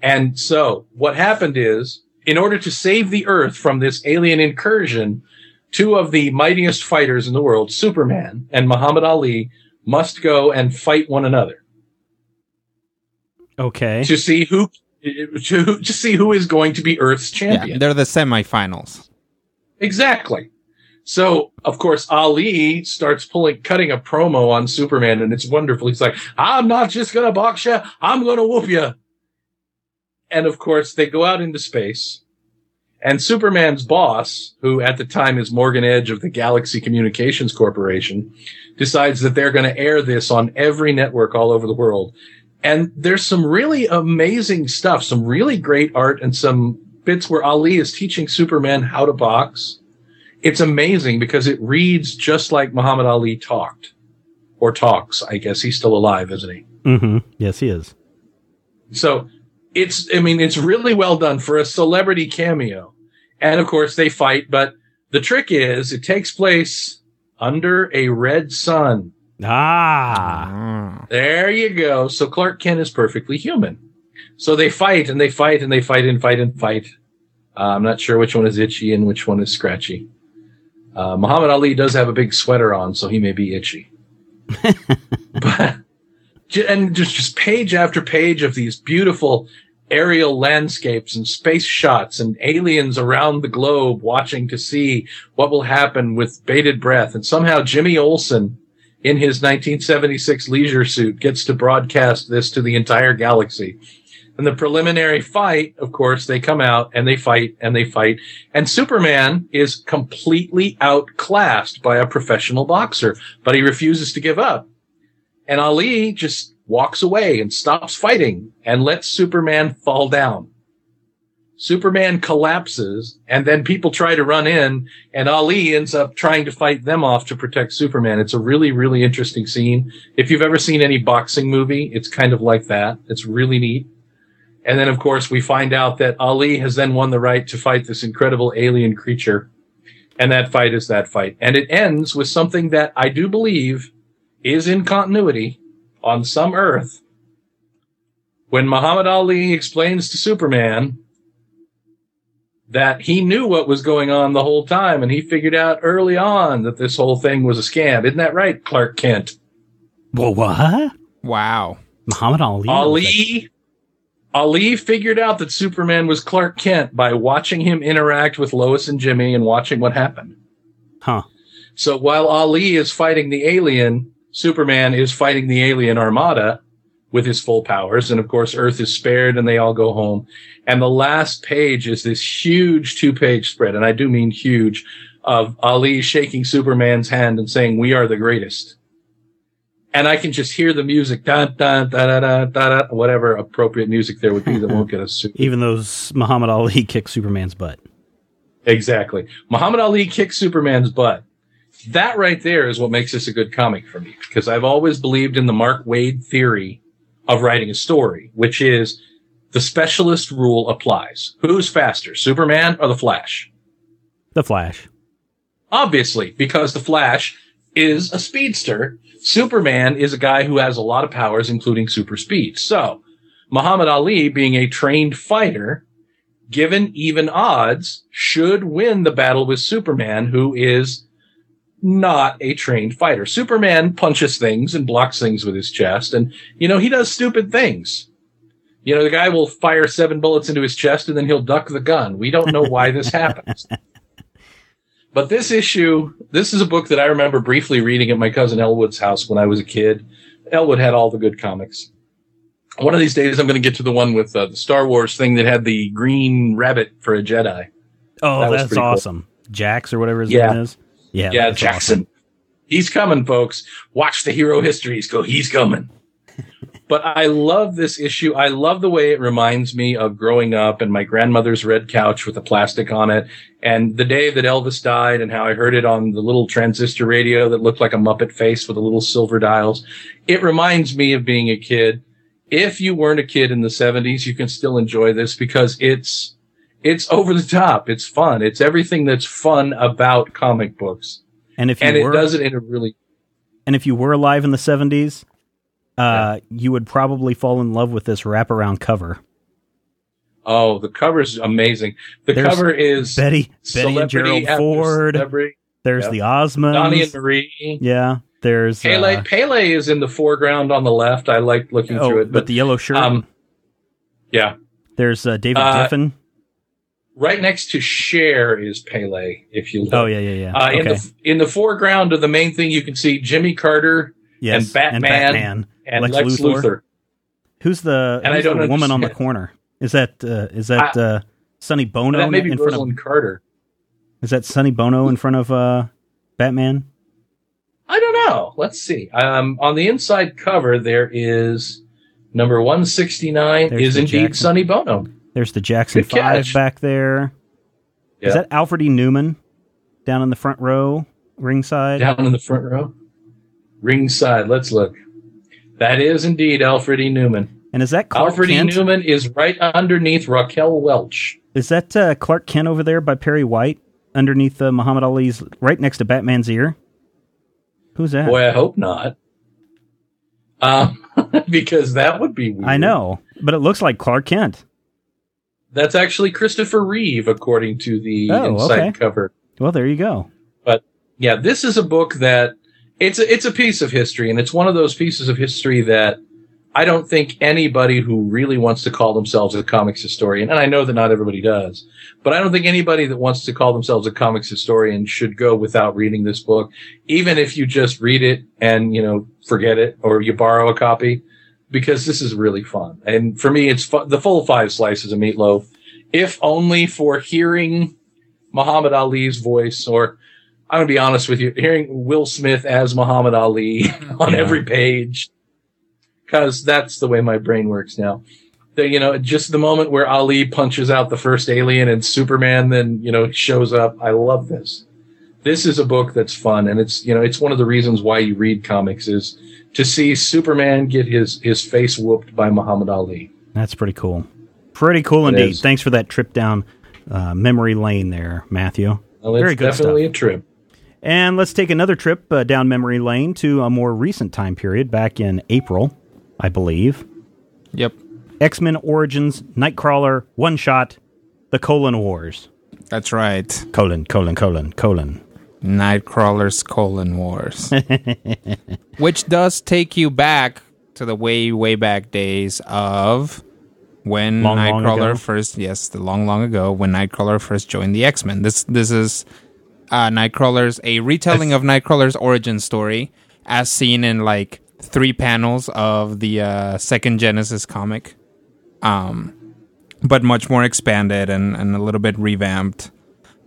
And so what happened is, in order to save the Earth from this alien incursion, two of the mightiest fighters in the world, Superman and Muhammad Ali, must go and fight one another. Okay. To see who to, to see who is going to be Earth's champion. Yeah, they're the semifinals. Exactly. So, of course, Ali starts pulling, cutting a promo on Superman, and it's wonderful. He's like, I'm not just gonna box you, I'm gonna whoop you. And of course, they go out into space, and Superman's boss, who at the time is Morgan Edge of the Galaxy Communications Corporation, decides that they're going to air this on every network all over the world. And there's some really amazing stuff, some really great art and some bits where Ali is teaching Superman how to box. It's amazing because it reads just like Muhammad Ali talked or talks. I guess he's still alive, isn't he? Mm-hmm. Yes, he is. So it's, I mean, it's really well done for a celebrity cameo. And of course they fight, but the trick is it takes place under a red sun. Ah. There you go. So Clark Kent is perfectly human. So they fight and they fight and they fight and fight and fight. Uh, I'm not sure which one is itchy and which one is scratchy. Uh, Muhammad Ali does have a big sweater on, so he may be itchy. but and just just page after page of these beautiful aerial landscapes and space shots and aliens around the globe watching to see what will happen with bated breath. And somehow Jimmy Olsen in his 1976 leisure suit gets to broadcast this to the entire galaxy. And the preliminary fight, of course, they come out and they fight and they fight. And Superman is completely outclassed by a professional boxer, but he refuses to give up. And Ali just walks away and stops fighting and lets Superman fall down. Superman collapses and then people try to run in and Ali ends up trying to fight them off to protect Superman. It's a really, really interesting scene. If you've ever seen any boxing movie, it's kind of like that. It's really neat. And then of course we find out that Ali has then won the right to fight this incredible alien creature. And that fight is that fight. And it ends with something that I do believe is in continuity on some Earth. When Muhammad Ali explains to Superman that he knew what was going on the whole time and he figured out early on that this whole thing was a scam. Isn't that right, Clark Kent? Well, what? Wow. Muhammad Ali. Ali Ali figured out that Superman was Clark Kent by watching him interact with Lois and Jimmy and watching what happened. Huh. So while Ali is fighting the alien, Superman is fighting the alien armada with his full powers. And of course, Earth is spared and they all go home. And the last page is this huge two page spread. And I do mean huge of Ali shaking Superman's hand and saying, we are the greatest. And I can just hear the music, da, da, da, da, da, da, da, whatever appropriate music there would be that won't get us sued. Even though Muhammad Ali kicked Superman's butt. Exactly. Muhammad Ali kicked Superman's butt. That right there is what makes this a good comic for me because I've always believed in the Mark Waid theory of writing a story, which is the specialist rule applies. Who's faster, Superman or the Flash? The Flash. Obviously, because the Flash is a speedster. Superman is a guy who has a lot of powers, including super speed. So, Muhammad Ali, being a trained fighter, given even odds, should win the battle with Superman, who is not a trained fighter. Superman punches things and blocks things with his chest, and, you know, he does stupid things. You know, the guy will fire seven bullets into his chest and then he'll duck the gun. We don't know why this happens. But this issue, this is a book that I remember briefly reading at my cousin Elwood's house when I was a kid. Elwood had all the good comics. One of these days, I'm going to get to the one with uh, the Star Wars thing that had the green rabbit for a Jedi. Oh, That that's pretty cool. awesome. Jax or whatever his Yeah. name is. Yeah, Yeah, Jaxxon. awesome. He's coming, folks. Watch the hero histories go. He's coming. but I love this issue. I love the way it reminds me of growing up and my grandmother's red couch with the plastic on it and the day that Elvis died and how I heard it on the little transistor radio that looked like a Muppet face with the little silver dials. It reminds me of being a kid. If you weren't a kid in the 70s, you can still enjoy this because it's it's over the top. It's fun. It's everything that's fun about comic books And if you and it were does it in a really and if you were alive in the 70s, uh, you would probably fall in love with this wraparound cover. oh the cover is amazing the There's cover is Betty, Betty and Gerald Ford. celebrity. There's Yep. the Osmonds. Donnie and Marie yeah, there's Pele uh, Pele is in the foreground on the left I like looking oh, through it but but the yellow shirt. um yeah there's uh, David uh, Giffen. Right next to Cher is Pele if you look Oh yeah, yeah, yeah. uh, okay. in the in the foreground of the main thing you can see Jimmy Carter yes, and Batman Batman. and Lex Lex, Luthor. Luthor. Who's the And I don't the woman on the corner? Is that uh, is that uh, Sonny Bono that may in front of Carter Is that Sonny Bono in front of uh, Batman? I don't know. Let's see. Um, on the inside cover, there is number 169 There's is indeed Jackson. Sonny Bono. There's the Jackson Good Five catch. back there. Is Yeah. that Alfred E. Neuman down in the front row, ringside? Down in the front row. Ringside. Let's look. That is indeed Alfred E. Neuman. And is that Clark Alfred Kent? E. Neuman is right underneath Raquel Welch. Is that uh, Clark Kent over there by Perry White, underneath uh, Muhammad Ali's, right next to Batman's ear? Who's that? Boy, I hope not. Um, because that would be weird. I know, but it looks like Clark Kent. That's actually Christopher Reeve, according to the Oh, inside okay. cover. Well, there you go. But yeah, this is a book that it's a, it's a piece of history, and it's one of those pieces of history that I don't think anybody who really wants to call themselves a comics historian, and I know that not everybody does, but I don't think anybody that wants to call themselves a comics historian should go without reading this book, even if you just read it and you know forget it or you borrow a copy, because this is really fun. And for me, it's fu- the full five slices of meatloaf, if only for hearing Muhammad Ali's voice or I'm gonna be honest with you, hearing Will Smith as Muhammad Ali on Yeah. every page, because that's the way my brain works now. The, you know, just the moment where Ali punches out the first alien and Superman then, you know, shows up. I love this. This is a book that's fun, and it's you know, it's one of the reasons why you read comics is to see Superman get his his face whooped by Muhammad Ali. That's pretty cool. Pretty cool It indeed. is. Thanks for that trip down uh, memory lane there, Matthew. Well, it's Very good definitely stuff. a trip. And let's take another trip uh, down memory lane to a more recent time period, back in April, I believe. Yep. X Men Origins, Nightcrawler, One Shot, The Colon Wars. That's right. Colon, colon, colon, colon. Nightcrawler's colon wars. Which does take you back to the way, way back days of when Long, long Nightcrawler ago? first, yes, the long, long ago, when Nightcrawler first joined the X Men. This, this is uh, Nightcrawler's, a retelling of Nightcrawler's origin story as seen in like three panels of the uh, second Genesis comic. Um, but much more expanded and, and a little bit revamped.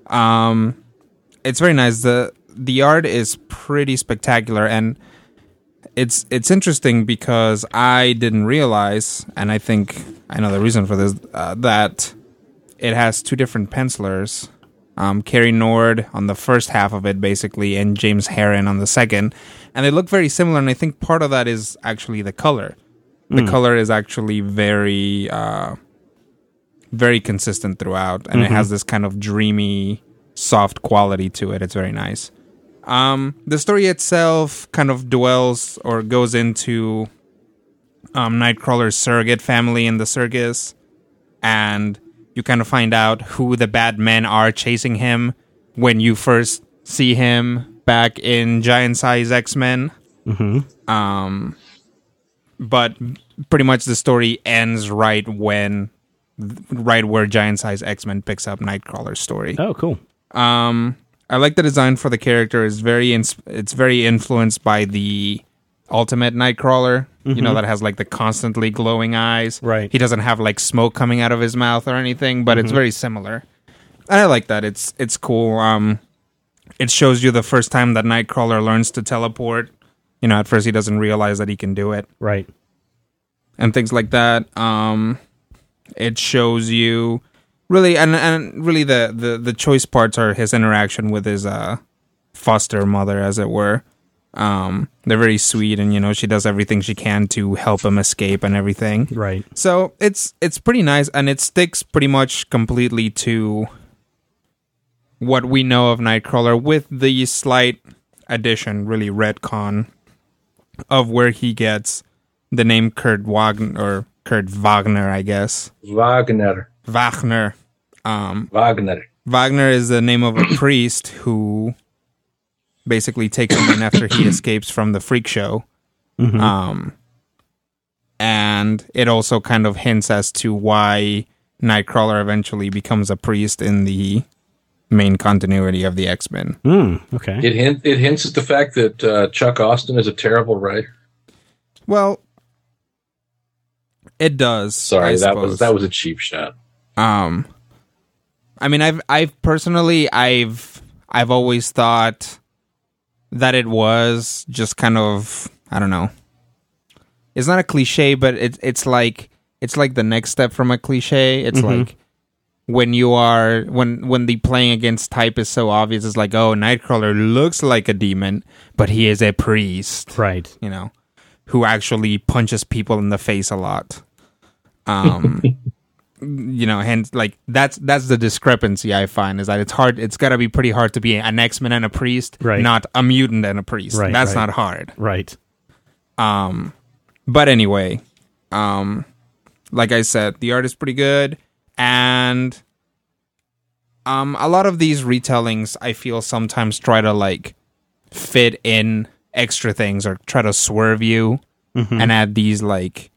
Um, it's very nice. the The art is pretty spectacular, and it's it's interesting because I didn't realize, and I think I know the reason for this uh, that it has two different pencilers. Um, Cary Nord on the first half of it, basically, and James Herron on the second, and they look very similar. And I think part of that is actually the color. The color is actually very, uh, very consistent throughout, and it has this kind of dreamy, soft quality to it. It's very nice. Um, the story itself kind of dwells or goes into um, Nightcrawler's surrogate family in the circus, and you kind of find out who the bad men are chasing him when you first see him back in Giant Size X Men. Mm-hmm. Um, but pretty much the story ends right when, right where Giant Size X Men picks up Nightcrawler's story. Oh, cool. Um, I like the design for the character. is very ins- it's very influenced by the Ultimate Nightcrawler. You know that has like the constantly glowing eyes. Right. He doesn't have like smoke coming out of his mouth or anything, but it's very similar. And I like that. It's it's cool. Um, it shows you the first time that Nightcrawler learns to teleport. You know, at first he doesn't realize that he can do it Right. and things like that. Um, it shows you really, and and really the the the choice parts are his interaction with his uh foster mother, as it were. Um, they're very sweet, and you know she does everything she can to help him escape and everything. Right. So it's it's pretty nice, and it sticks pretty much completely to what we know of Nightcrawler, with the slight addition, really retcon, of where he gets the name Kurt Wagner or Kurt Wagner, I guess Wagner. Wagner. Um, Wagner. Wagner is the name of a priest who basically takes him in after he escapes from the freak show. Um, and it also kind of hints as to why Nightcrawler eventually becomes a priest in the main continuity of the X Men. Mm, okay. It hint, it hints at the fact that uh, Chuck Austen is a terrible writer. Well, it does. Sorry, I that was that was a cheap shot. Um, I mean, I've I've personally I've I've always thought that it was just kind of I don't know. It's not a cliche, but it's it's like it's like the next step from a cliche. It's like when you are when when the playing against type is so obvious. It's like oh, Nightcrawler looks like a demon, but he is a priest Right. you know, who actually punches people in the face a lot. Um, you know, hence like that's that's the discrepancy I find is that it's hard. It's got to be pretty hard to be an X Men and a priest, Right. not a mutant and a priest. Right, that's right. not hard. Right. Um, but anyway, um, like I said, the art is pretty good, and um, a lot of these retellings I feel sometimes try to like fit in extra things or try to swerve you and add these like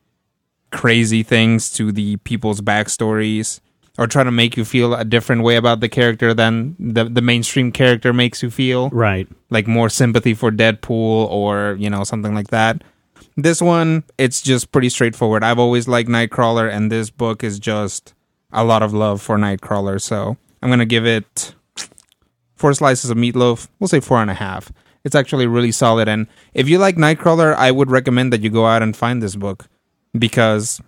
crazy things to the people's backstories or try to make you feel a different way about the character than the the mainstream character makes you feel Right. like more sympathy for Deadpool or you know something like that. This one, it's just pretty straightforward. I've always liked Nightcrawler, and this book is just a lot of love for Nightcrawler. So I'm gonna give it four slices of meatloaf. We'll say four and a half. It's actually really solid, and if you like Nightcrawler, I would recommend that you go out and find this book because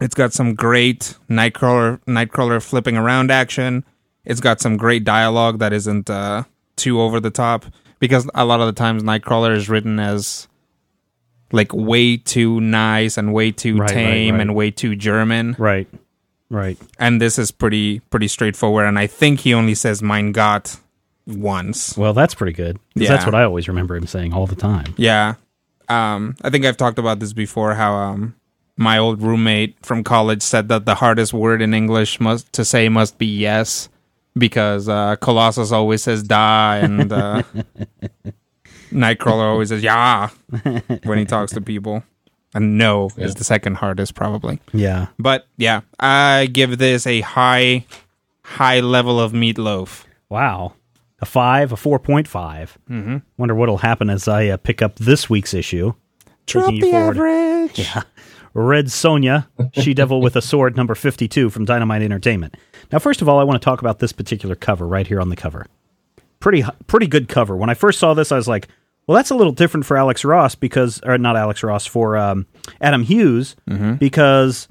it's got some great Nightcrawler Nightcrawler flipping around action. It's got some great dialogue that isn't uh, too over the top because a lot of the times Nightcrawler is written as like way too nice and way too Right, right, tame right. and way too German. Right. Right. And this is pretty pretty straightforward. And I think he only says "Mein Gott" once. Well, that's pretty good. Yeah. That's what I always remember him saying all the time. Yeah. Um, I think I've talked about this before. How um, my old roommate from college said that the hardest word in English must to say must be yes, because uh, Colossus always says da, and uh, Nightcrawler always says yeah when he talks to people. And no is the second hardest probably. Yeah. But yeah, I give this a high, high level of meatloaf. Wow. A five, a 4.5. Mm-hmm. Wonder what'll happen as I uh, pick up this week's issue. You forward. average. Red Sonja, She Devil with a Sword, number 52 from Dynamite Entertainment. Now, first of all, I want to talk about this particular cover right here on the cover. Pretty, pretty good cover. When I first saw this, I was like, well, that's a little different for Alex Ross because, or not Alex Ross, for um, Adam Hughes because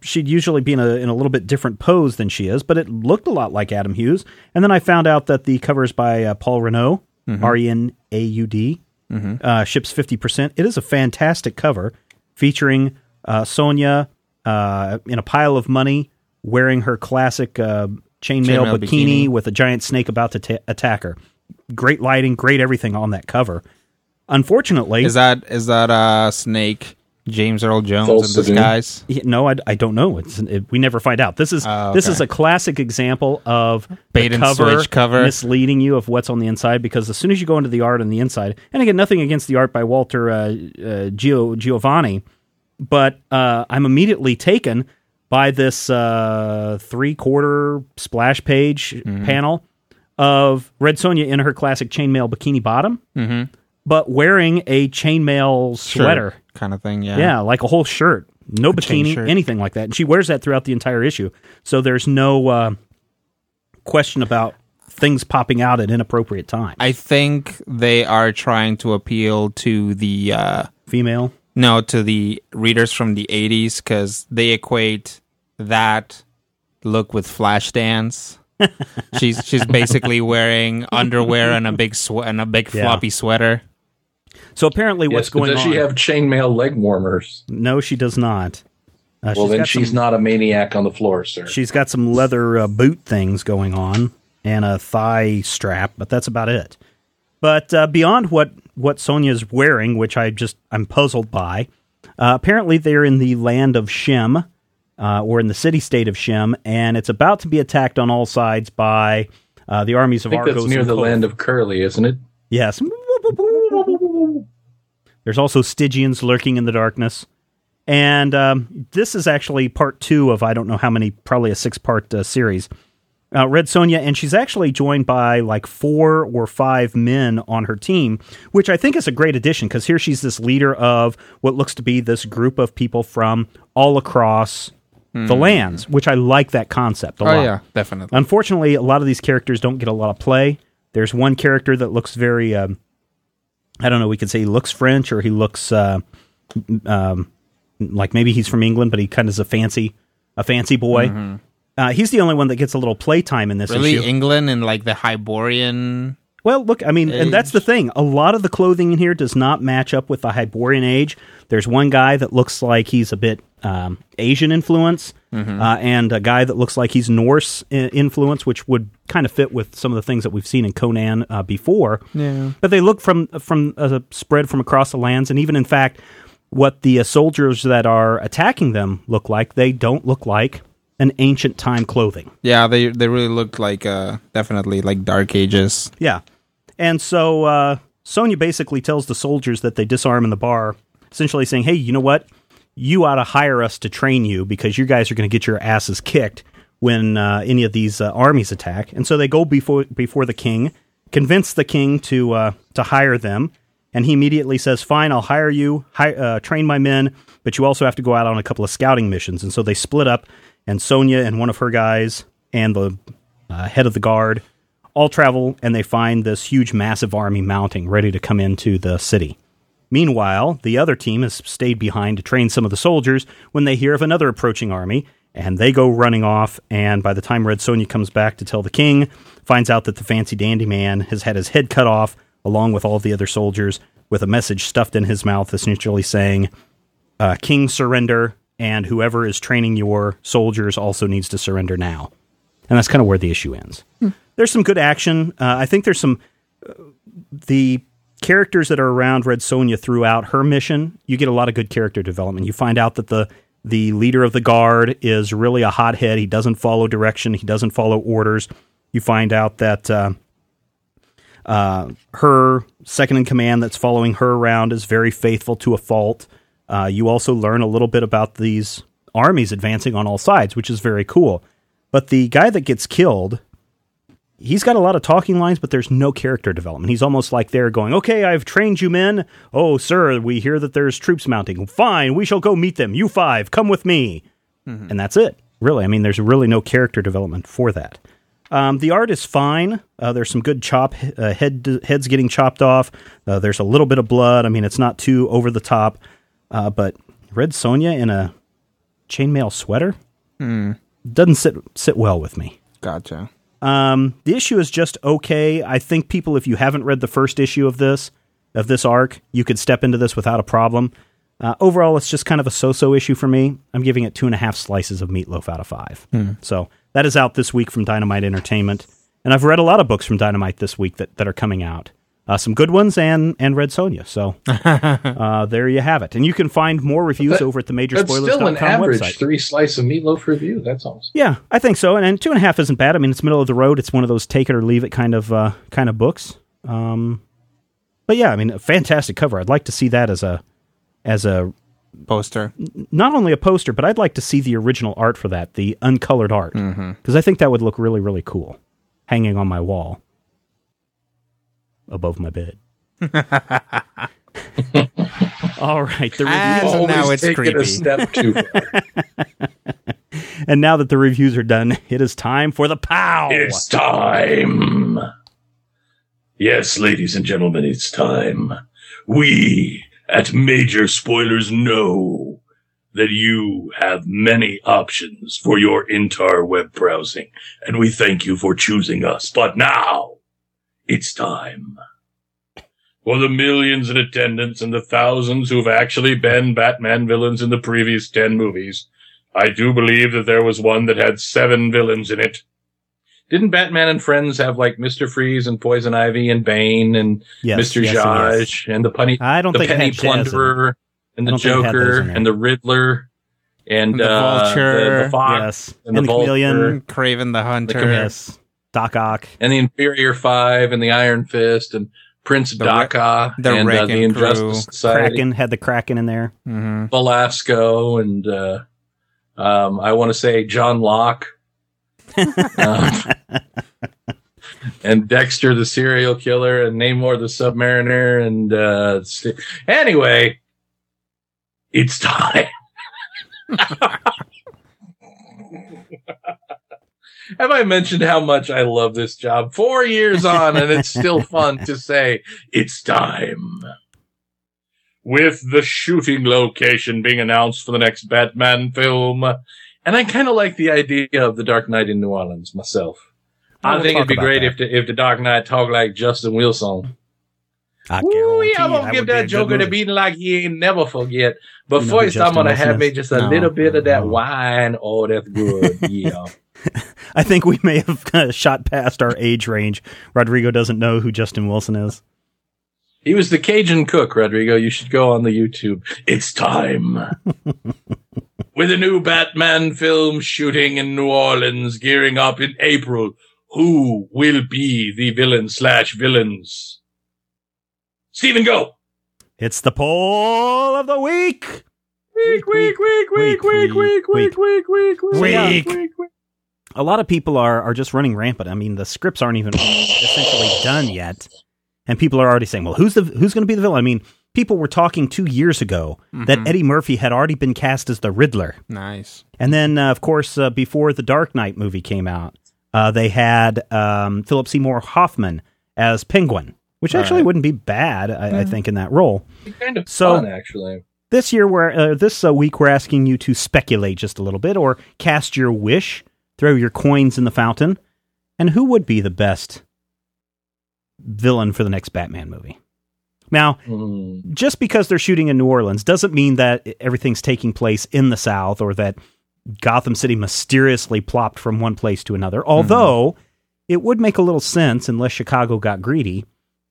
she'd usually be in a, in a little bit different pose than she is, but it looked a lot like Adam Hughes. And then I found out that the cover is by uh, Paul Renaud, R E N A U D, uh, ships 50%. It is a fantastic cover featuring uh, Sonja uh, in a pile of money wearing her classic uh, chainmail Chainmail bikini, bikini. with a giant snake about to ta attack her. Great lighting, great everything on that cover. Unfortunately, Is that is that a snake James Earl Jones Full in civilian. disguise. Yeah, no, I, I don't know. It's, it, we never find out. This is Oh, this is a classic example of Bait the and cover switch cover. misleading you of what's on the inside because as soon as you go into the art on the inside, and again, nothing against the art by Walter uh, uh, Gio, Geovani, but uh, I'm immediately taken by this uh, three quarter splash page Mm-hmm. panel of Red Sonja in her classic chainmail bikini bottom, but wearing a chainmail sweater. Kind of thing. Yeah. Yeah, like a whole shirt. No chain bikini, shirt. anything like that. And she wears that throughout the entire issue. So there's no uh, question about things popping out at inappropriate times. I think they are trying to appeal to the uh Female. no to the readers from the 80s because they equate that look with Flashdance. she's she's basically wearing underwear and a big swe- and a big Yeah. floppy sweater. So apparently, what's but going does on? she have chainmail leg warmers? no, she does not. Uh, Well, then she's some, not a maniac on the floor, sir. She's got some leather uh, boot things going on and a thigh strap, but that's about it. But uh, beyond what what Sonja's wearing, which I just I'm puzzled by, uh, apparently they're in the land of Shem, uh, or in the city state of Shem, and it's about to be attacked on all sides by uh, the armies of I think Argos. that's near the land of Curly, isn't it? Yes. There's also Stygians lurking in the darkness. And um, this is actually part two of I don't know how many, probably a six part uh, series. Uh, Red Sonja, and she's actually joined by like four or five men on her team, which I think is a great addition because here she's this leader of what looks to be this group of people from all across the lands, which I like that concept a lot. Oh yeah, definitely. Unfortunately, a lot of these characters don't get a lot of play. There's one character that looks very, um, I don't know, we could say he looks French or he looks uh, um, like maybe he's from England, but he kind of is a fancy, a fancy boy. Uh, he's the only one that gets a little playtime in this Really, issue. England and like the Hyborian. Well, look, I mean, and that's the thing. A lot of the clothing in here does not match up with the Hyborian age. There's one guy that looks like he's a bit um, Asian influence, uh, and a guy that looks like he's Norse influence, which would kind of fit with some of the things that we've seen in Conan uh, before. Yeah. But they look from from uh, spread from across the lands, and even in fact, what the uh, soldiers that are attacking them look like, they don't look like an ancient time clothing. Yeah, they they really look like uh definitely like Dark Ages. Yeah. And so uh, Sonja basically tells the soldiers that they disarm in the bar, essentially saying, hey, you know what? You ought to hire us to train you because you guys are going to get your asses kicked when uh, any of these uh, armies attack. And so they go before before the king, convince the king to uh, to hire them, and he immediately says, "Fine, I'll hire you, hi- uh, train my men, but you also have to go out on a couple of scouting missions." And so they split up, and Sonja and one of her guys and the uh, head of the guard all travel and they find this huge, massive army mounting, ready to come into the city. Meanwhile, the other team has stayed behind to train some of the soldiers when they hear of another approaching army, and they go running off. And by the time Red Sonja comes back to tell the king, finds out that the fancy dandy man has had his head cut off, along with all the other soldiers, with a message stuffed in his mouth, essentially saying, uh, King, surrender, and whoever is training your soldiers also needs to surrender now. And that's kind of where the issue ends. There's some good action. Uh, I think there's some uh, the characters that are around Red Sonja throughout her mission. You get a lot of good character development. You find out that the the leader of the guard is really a hothead. He doesn't follow direction. He doesn't follow orders. You find out that uh, uh, her second in command that's following her around is very faithful to a fault. Uh, you also learn a little bit about these armies advancing on all sides, which is very cool. But the guy that gets killed, he's got a lot of talking lines, but there's no character development. He's almost like they're going, Okay, I've trained you men. Oh, sir, we hear that there's troops mounting. Fine, we shall go meet them. You five, come with me. And that's it. Really, I mean, there's really no character development for that. Um, the art is fine. Uh, there's some good chop uh, head heads getting chopped off. Uh, there's a little bit of blood. I mean, it's not too over the top. Uh, but Red Sonja in a chainmail sweater doesn't sit sit well with me. Gotcha. Um, the issue is just okay. I think people, if you haven't read the first issue of this of this arc, you could step into this without a problem. Uh, overall, it's just kind of a so-so issue for me. I'm giving it two and a half slices of meatloaf out of five. So that is out this week from Dynamite Entertainment, and I've read a lot of books from Dynamite this week that, that are coming out. Uh, some good ones and and Red Sonja. So uh, there you have it. And you can find more reviews That- over at the major That's still an average website. three slice of meatloaf review. That's awesome. Yeah, I think so. And, and two and a half isn't bad. I mean, it's middle of the road. It's one of those take it or leave it kind of uh, kind of books. Um, but yeah, I mean, a fantastic cover. I'd like to see that as a as a Poster. not only a poster, but I'd like to see the original art for that, the uncolored art, because I think that would look really really cool, hanging on my wall above my bed. All right, the And reviews, now it's taking a creepy. step too far. and now that the reviews are done, it is time for the pow. It's time. Yes, ladies and gentlemen, it's time. We at Major Spoilers know that you have many options for your entire web browsing, and we thank you for choosing us. But now, it's time. For the millions in attendance and the thousands who've actually been Batman villains in the previous 10 movies, I do believe that there was one that had seven villains in it. Didn't Batman and Friends have like Mister Freeze and Poison Ivy and Bane and Yes, Mister yes, and yes. And the punny, I don't the think it Penny had Jazz in. Plunderer and the don't think it had those Joker and the Riddler and The uh, Vulture. the, the Fox Yes, and, and the, the chameleon. Vulture Kraven the Hunter. chameleon. Yes, Doc Ock. and the Inferior Five and the Iron Fist and Prince The Ra- Daka the and uh, the Injustice Crew. Society, Kraken had the Kraken in there. hmm Velasco and uh, um, I want to say John Locke. Um, and Dexter the serial killer and Namor the submariner and uh st- anyway it's time Have I mentioned how much I love this job? Four years on, and it's still fun to say it's time. With the shooting location being announced for the next Batman film, and I kind of like the idea of the Dark Knight in New Orleans myself. I We'll think it'd be great that. if the, if the Dark Knight talked like Justin Wilson. I Ooh, guarantee I'm gonna give would be a that Joker the beating like he ain't never forget. But You know first, I'm gonna have me just a No. little bit of that No. wine. Oh, that's good. Yeah. I think we may have uh, shot past our age range. Rodrigo doesn't know who Justin Wilson is. He was the Cajun cook, Rodrigo. You should go on the YouTube. It's time. With a new Batman film shooting in New Orleans, gearing up in April, who will be the villain slash villains? Stephen, go! It's the poll of the week. Week, week, week, week, week, week, week, week, week, week, week, Week. week, week. A lot of people are are just running rampant. I mean, the scripts aren't even essentially done yet, and people are already saying, "Well, who's the who's going to be the villain?" I mean, people were talking two years ago that Eddie Murphy had already been cast as the Riddler. Nice. And then, uh, of course, uh, before the Dark Knight movie came out, uh, they had um, Philip Seymour Hoffman as Penguin, which actually Right. wouldn't be bad, I, I think, in that role. Kind of So- fun, actually. This year, we're uh, this uh, week, we're asking you to speculate just a little bit, or cast your wish, throw your coins in the fountain, and who would be the best villain for the next Batman movie? Now, Mm. just because they're shooting in New Orleans doesn't mean that everything's taking place in the South or that Gotham City mysteriously plopped from one place to another. Although it would make a little sense, unless Chicago got greedy,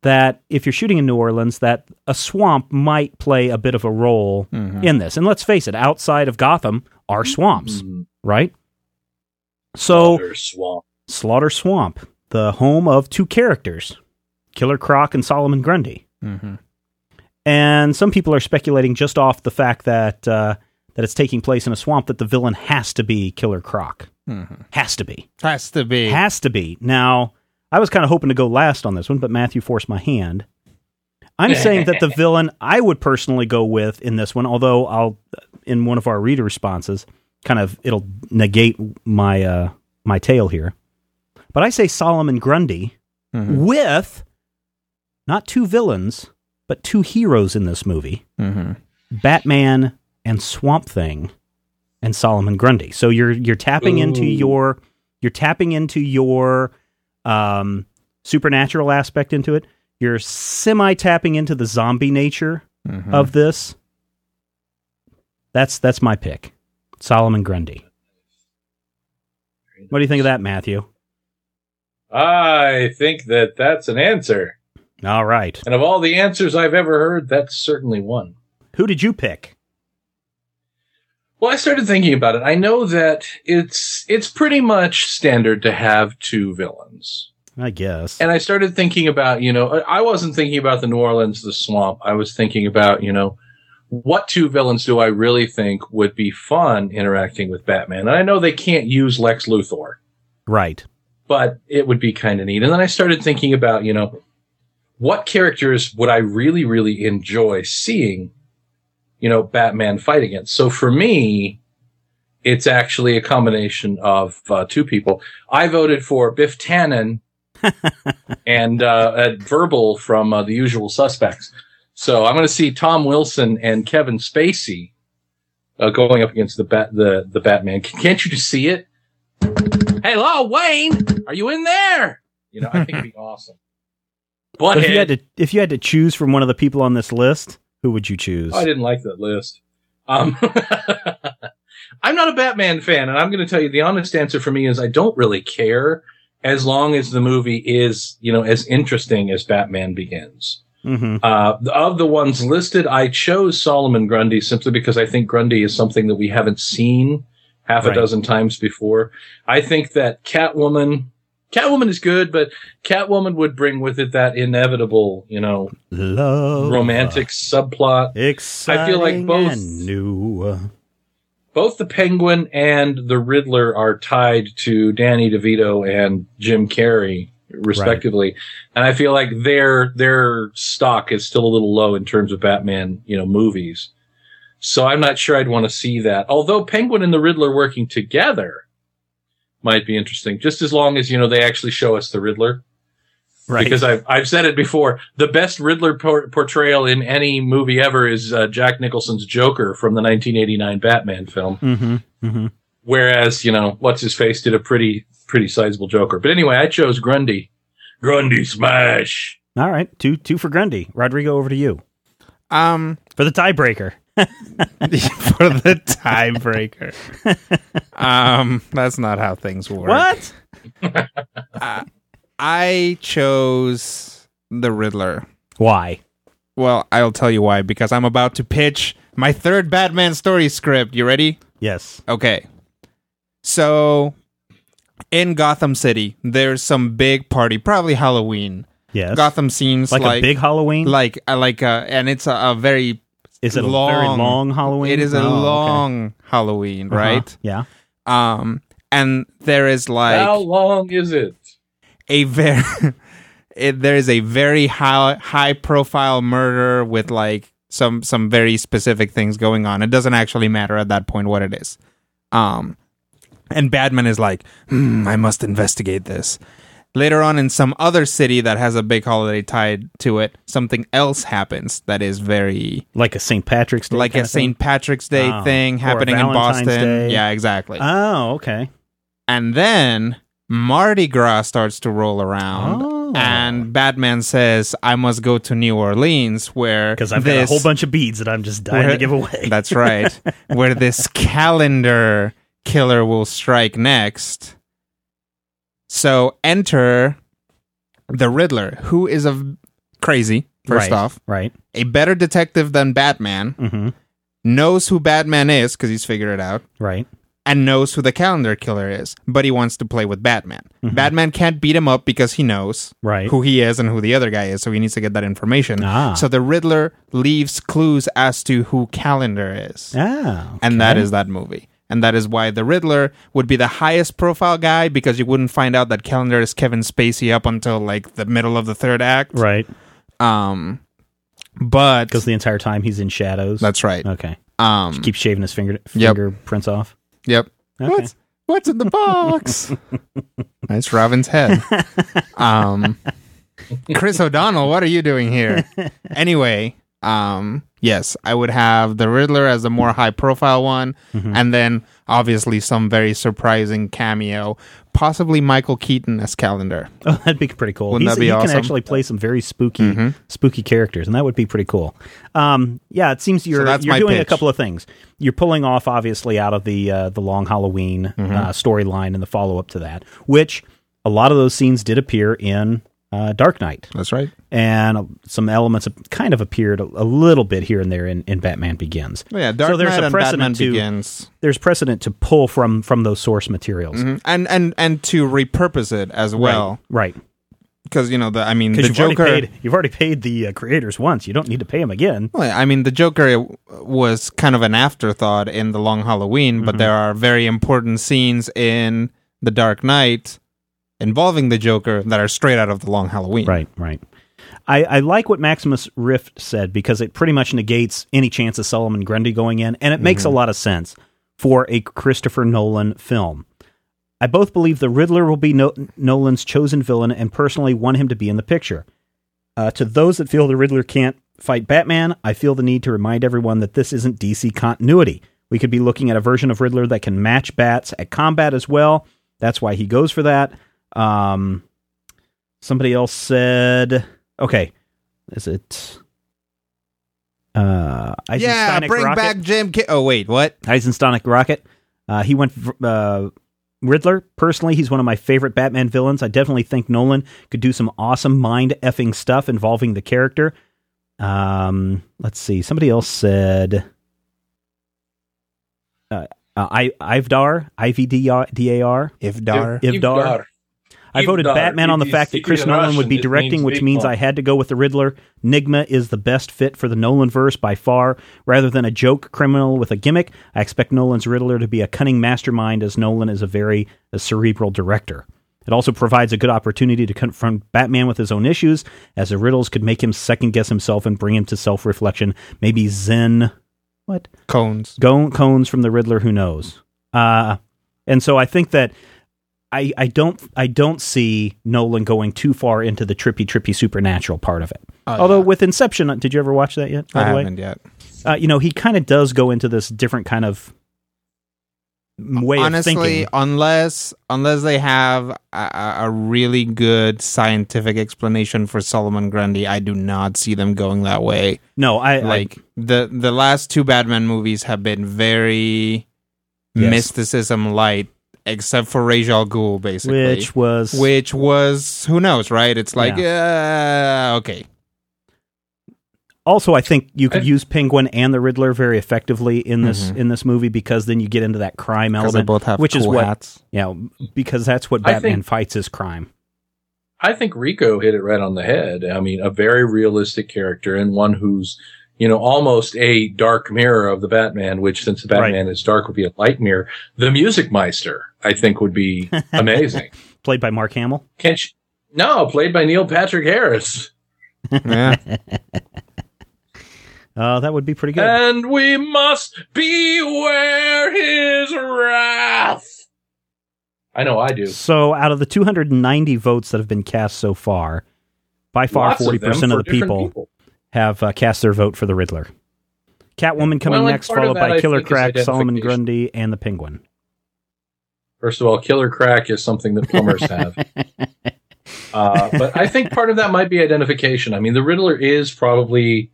that if you're shooting in New Orleans, that a swamp might play a bit of a role in this. And let's face it, outside of Gotham are swamps, Mm. right? So Water swamp. Slaughter Swamp, the home of two characters, Killer Croc and Solomon Grundy. hmm And some people are speculating just off the fact that uh, that it's taking place in a swamp that the villain has to be Killer Croc. hmm Has to be. Has to be. Has to be. Now, I was kind of hoping to go last on this one, but Matthew forced my hand. I'm saying that the villain I would personally go with in this one, although I'll in one of our reader responses, kind of it'll negate my uh, my tale here. But I say Solomon Grundy Mhm. with not two villains, but two heroes in this movie. hmm Batman and Swamp Thing and Solomon Grundy. So you're you're tapping into your you're tapping into your um, supernatural aspect into it. You're semi tapping into the zombie nature hmm of this. That's that's my pick. Solomon Grundy. What do you think of that, Matthew? I think that that's an answer. All right. And of all the answers I've ever heard, that's certainly one. Who did you pick? Well, I started thinking about it. I know that it's it's pretty much standard to have two villains. I guess. And I started thinking about, you know, I I wasn't thinking about the New Orleans, the swamp. I was thinking about, you know, what two villains do I really think would be fun interacting with Batman? And I know they can't use Lex Luthor, right. but it would be kind of neat. And then I started thinking about, you know, what characters would I really, really enjoy seeing, you know, Batman fight against? So for me, it's actually a combination of uh, two people. I voted for Biff Tannen and uh, a verbal from uh, The Usual Suspects. So I'm going to see Tom Wilson and Kevin Spacey uh, going up against the bat the the Batman. Can't you just see it? Hello, Wayne. Are you in there? You know, I think it'd be awesome. But if you had to if you had to choose from one of the people on this list, who would you choose? I didn't like that list. Um, I'm not a Batman fan, and I'm going to tell you the honest answer for me is I don't really care as long as the movie is, you know, as interesting as Batman Begins. Hmm Uh, of the ones listed, I chose Solomon Grundy simply because I think Grundy is something that we haven't seen half Right. a dozen times before. I think that Catwoman, Catwoman is good, but Catwoman would bring with it that inevitable, you know, Love, romantic subplot. exciting, I feel like both- new. both the Penguin and the Riddler are tied to Danny DeVito and Jim Carrey, respectively. And I feel like their their stock is still a little low in terms of Batman, you know, movies. So I'm not sure I'd want to see that. Although Penguin and the Riddler working together might be interesting, just as long as you know they actually show us the Riddler. Right. Because I've I've said it before, the best Riddler por- portrayal in any movie ever is uh, Jack Nicholson's Joker from the 1989 Batman film. hmm hmm Whereas, you know, what's his face did a pretty pretty sizable Joker. But anyway, I chose Grundy. Grundy smash. All right. Two two for Grundy. Rodrigo, over to you Um, for the tiebreaker. for the tiebreaker. um, that's not how things work. What? I chose the Riddler. Why? Well, I'll tell you why. Because I'm about to pitch my third Batman story script. You ready? Yes. Okay. So, in Gotham City, there's some big party, probably Halloween. Yes. Gotham seems like, like, a big Halloween. like uh, like uh, and it's a, a very is it long, a very long Halloween? It is a Oh, okay. long Halloween, Uh-huh. right? Yeah. Um, and there is like How long is it? a very it, there is a very high high profile murder with like some some very specific things going on. It doesn't actually matter at that point what it is. Um, and Batman is like, hmm, I must investigate this. Later on, in some other city that has a big holiday tied to it, something else happens that is very Like a St. Patrick's Day. like a? St. Patrick's Day Oh. thing Or happening in Valentine's Boston. Day. Yeah, exactly. Oh, okay. and then Mardi Gras starts to roll around, Oh. and Batman says, "I must go to New Orleans, where Because I've this, got a whole bunch of beads that I'm just dying where- to give away. That's right, where this calendar killer will strike next." So enter the Riddler, who is a crazy. First right. off, Right. a better detective than Batman, hmm knows who Batman is because he's figured it out. Right. and knows who the calendar killer is, but he wants to play with Batman. Mhm. Batman can't beat him up because he knows Right. who he is and who the other guy is, so he needs to get that information. Ah. So the Riddler leaves clues as to who calendar is. Ah. And that is that movie. And that is why the Riddler would be the highest profile guy because you wouldn't find out that calendar is Kevin Spacey up until like the middle of the third act. right. Um but Because the entire time he's in shadows. that's right. okay. Um Keep shaving his finger Yep. fingerprints off. Yep. Okay. What's what's in the box? Nice Robin's head. Um Chris O'Donnell, what are you doing here? Anyway, um yes, I would have the Riddler as the more high profile one Mm-hmm. and then obviously some very surprising cameo, possibly Michael Keaton as Calendar. Oh, that'd be pretty cool. Wouldn't He's- that be he awesome? can actually play some very spooky, Mhm. spooky characters, and that would be pretty cool. Um, yeah, it seems you're that's you're doing a couple of things. You're pulling off, obviously, out of the uh, the long Halloween Mm-hmm. uh, storyline and the follow up to that, which a lot of those scenes did appear in uh, Dark Knight. That's right. And some elements kind of appeared a, a little bit here and there in, in Batman Begins. yeah, Dark so there's Knight a precedent Batman to Begins, there's precedent to pull from from those source materials. and and and to repurpose it as well, right? because you know the I mean the you've Joker. already paid you've already paid the uh, creators once. You don't need to pay them again. Well, I mean, the Joker was kind of an afterthought in the Long Halloween, Mm-hmm. but there are very important scenes in the Dark Knight involving the Joker that are straight out of the Long Halloween. Right, right. I, I like what Maximus Rift said because it pretty much negates any chance of Solomon Grundy going in, and it makes a lot of sense for a Christopher Nolan film. I both believe the Riddler will be no- Nolan's chosen villain and personally want him to be in the picture. Uh, to those that feel the Riddler can't fight Batman, I feel the need to remind everyone that this isn't DC continuity. We could be looking at a version of Riddler that can match Bats at combat as well. That's why he goes for that. Um, somebody else said, okay, is it? Uh, Yeah, bring Rocket? back Jim. Ki- oh wait, what? Eisenstonic Rocket. Uh, he went uh, Riddler. Personally, he's one of my favorite Batman villains. I definitely think Nolan could do some awesome mind effing stuff involving the character. Um, let's see. Somebody else said. Uh, uh, I Ivdar, I V D R D A R. Ifdar. Ivdar. I voted Ivdar. Batman on the fact that Chris is Nolan would be directing, means which means. I had to go with the Riddler. Nygma is the best fit for the Nolan verse by far. Rather than a joke criminal with a gimmick, I expect Nolan's Riddler to be a cunning mastermind, as Nolan is a very a cerebral director. It also provides a good opportunity to confront Batman with his own issues, as the riddles could make him second guess himself and bring him to self reflection. Maybe Zen. What? Cones. Go- cones from the Riddler. Who knows? Uh, and so I think that I, I don't I don't see Nolan going too far into the trippy trippy supernatural part of it. Oh, Although yeah. with Inception, did you ever watch that yet? By I the way, haven't yet. uh, you know he kind of does go into this different kind of way Honestly, of thinking. unless unless they have a, a really good scientific explanation for Solomon Grundy, I do not see them going that way. No, I I- like the the last two Batman movies have been very Yes. mysticism light, except for Ra's al Ghul, basically, which was which was who knows, right? It's like uh, okay, also I think you could I- use Penguin and the Riddler very effectively in this in this movie because then you get into that crime because Mm-hmm. they element, both have which is cool what hats. yeah, because that's what Batman think- fights is crime. I think Rico hit it right on the head. I mean, a very realistic character and one who's, you know, almost a dark mirror of the Batman, which since the Batman is dark would be a light mirror. The Music Meister, I think would be amazing. Played by Mark Hamill. Can't you? No, played by Neil Patrick Harris. Yeah, Uh, that would be pretty good. And we must beware his wrath. I know I do. So, out of the 290 votes that have been cast so far, by far Lots 40% them of, the different people, have uh, cast their vote for the Riddler. Catwoman coming Well, next, followed by I Killer Crack, Solomon. Grundy, and the Penguin. First of all, killer crack is something that plumbers have. Uh, but I think part of that might be identification. I mean, the Riddler is probably,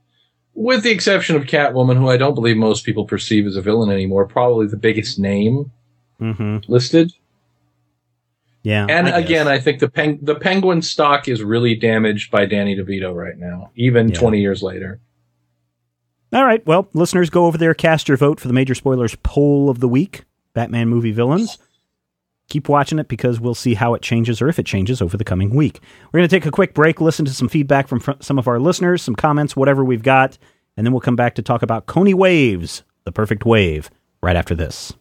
with the exception of Catwoman, who I don't believe most people perceive as a villain anymore, probably the biggest name hmm listed. Yeah. And I guess. again, I think the peng- the Penguin stock is really damaged by Danny DeVito right now, even Yeah. 20 years later. All right. Well, listeners, go over there, cast your vote for the Major Spoilers poll of the week Batman movie villains. Keep watching it because we'll see how it changes or if it changes over the coming week. We're going to take a quick break, listen to some feedback from fr- some of our listeners, some comments, whatever we've got, and then we'll come back to talk about Koni Waves, the perfect wave, right after this.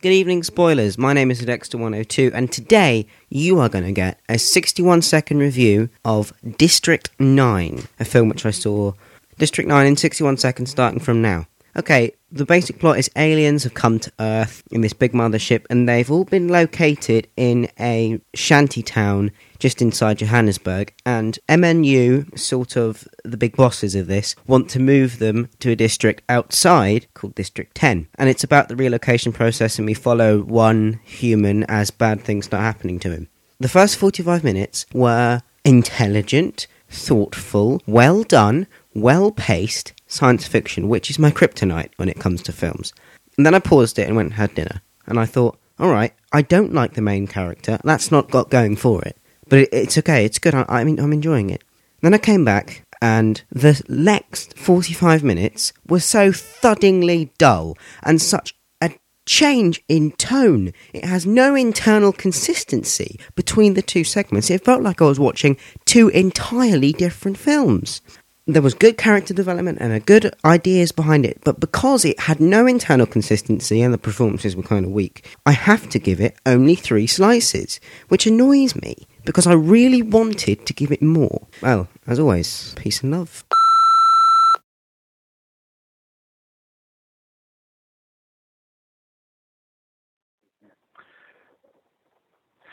Good evening, spoilers. My name is Dexter102, and today you are going to get a 61 second review of District 9, a film which I saw District 9 in 61 seconds starting from now. Okay, the basic plot is aliens have come to Earth in this big mothership, and they've all been located in a shanty town just inside Johannesburg. And MNU, sort of the big bosses of this, want to move them to a district outside called District 10. And it's about the relocation process, and we follow one human as bad things start happening to him. The first 45 minutes were intelligent, thoughtful, well done, well paced science fiction, which is my kryptonite when it comes to films. And then I paused it and went and had dinner. And I thought, all right, I don't like the main character. That's not got going for it. but it, it's okay. It's good. I, I mean, I'm enjoying it. Then I came back, and the next 45 minutes was so thuddingly dull and such a change in tone. It has no internal consistency between the two segments. It felt like I was watching two entirely different films. There was good character development and a good ideas behind it, but because it had no internal consistency and the performances were kind of weak, I have to give it only three slices, which annoys me because I really wanted to give it more. Well, as always, peace and love.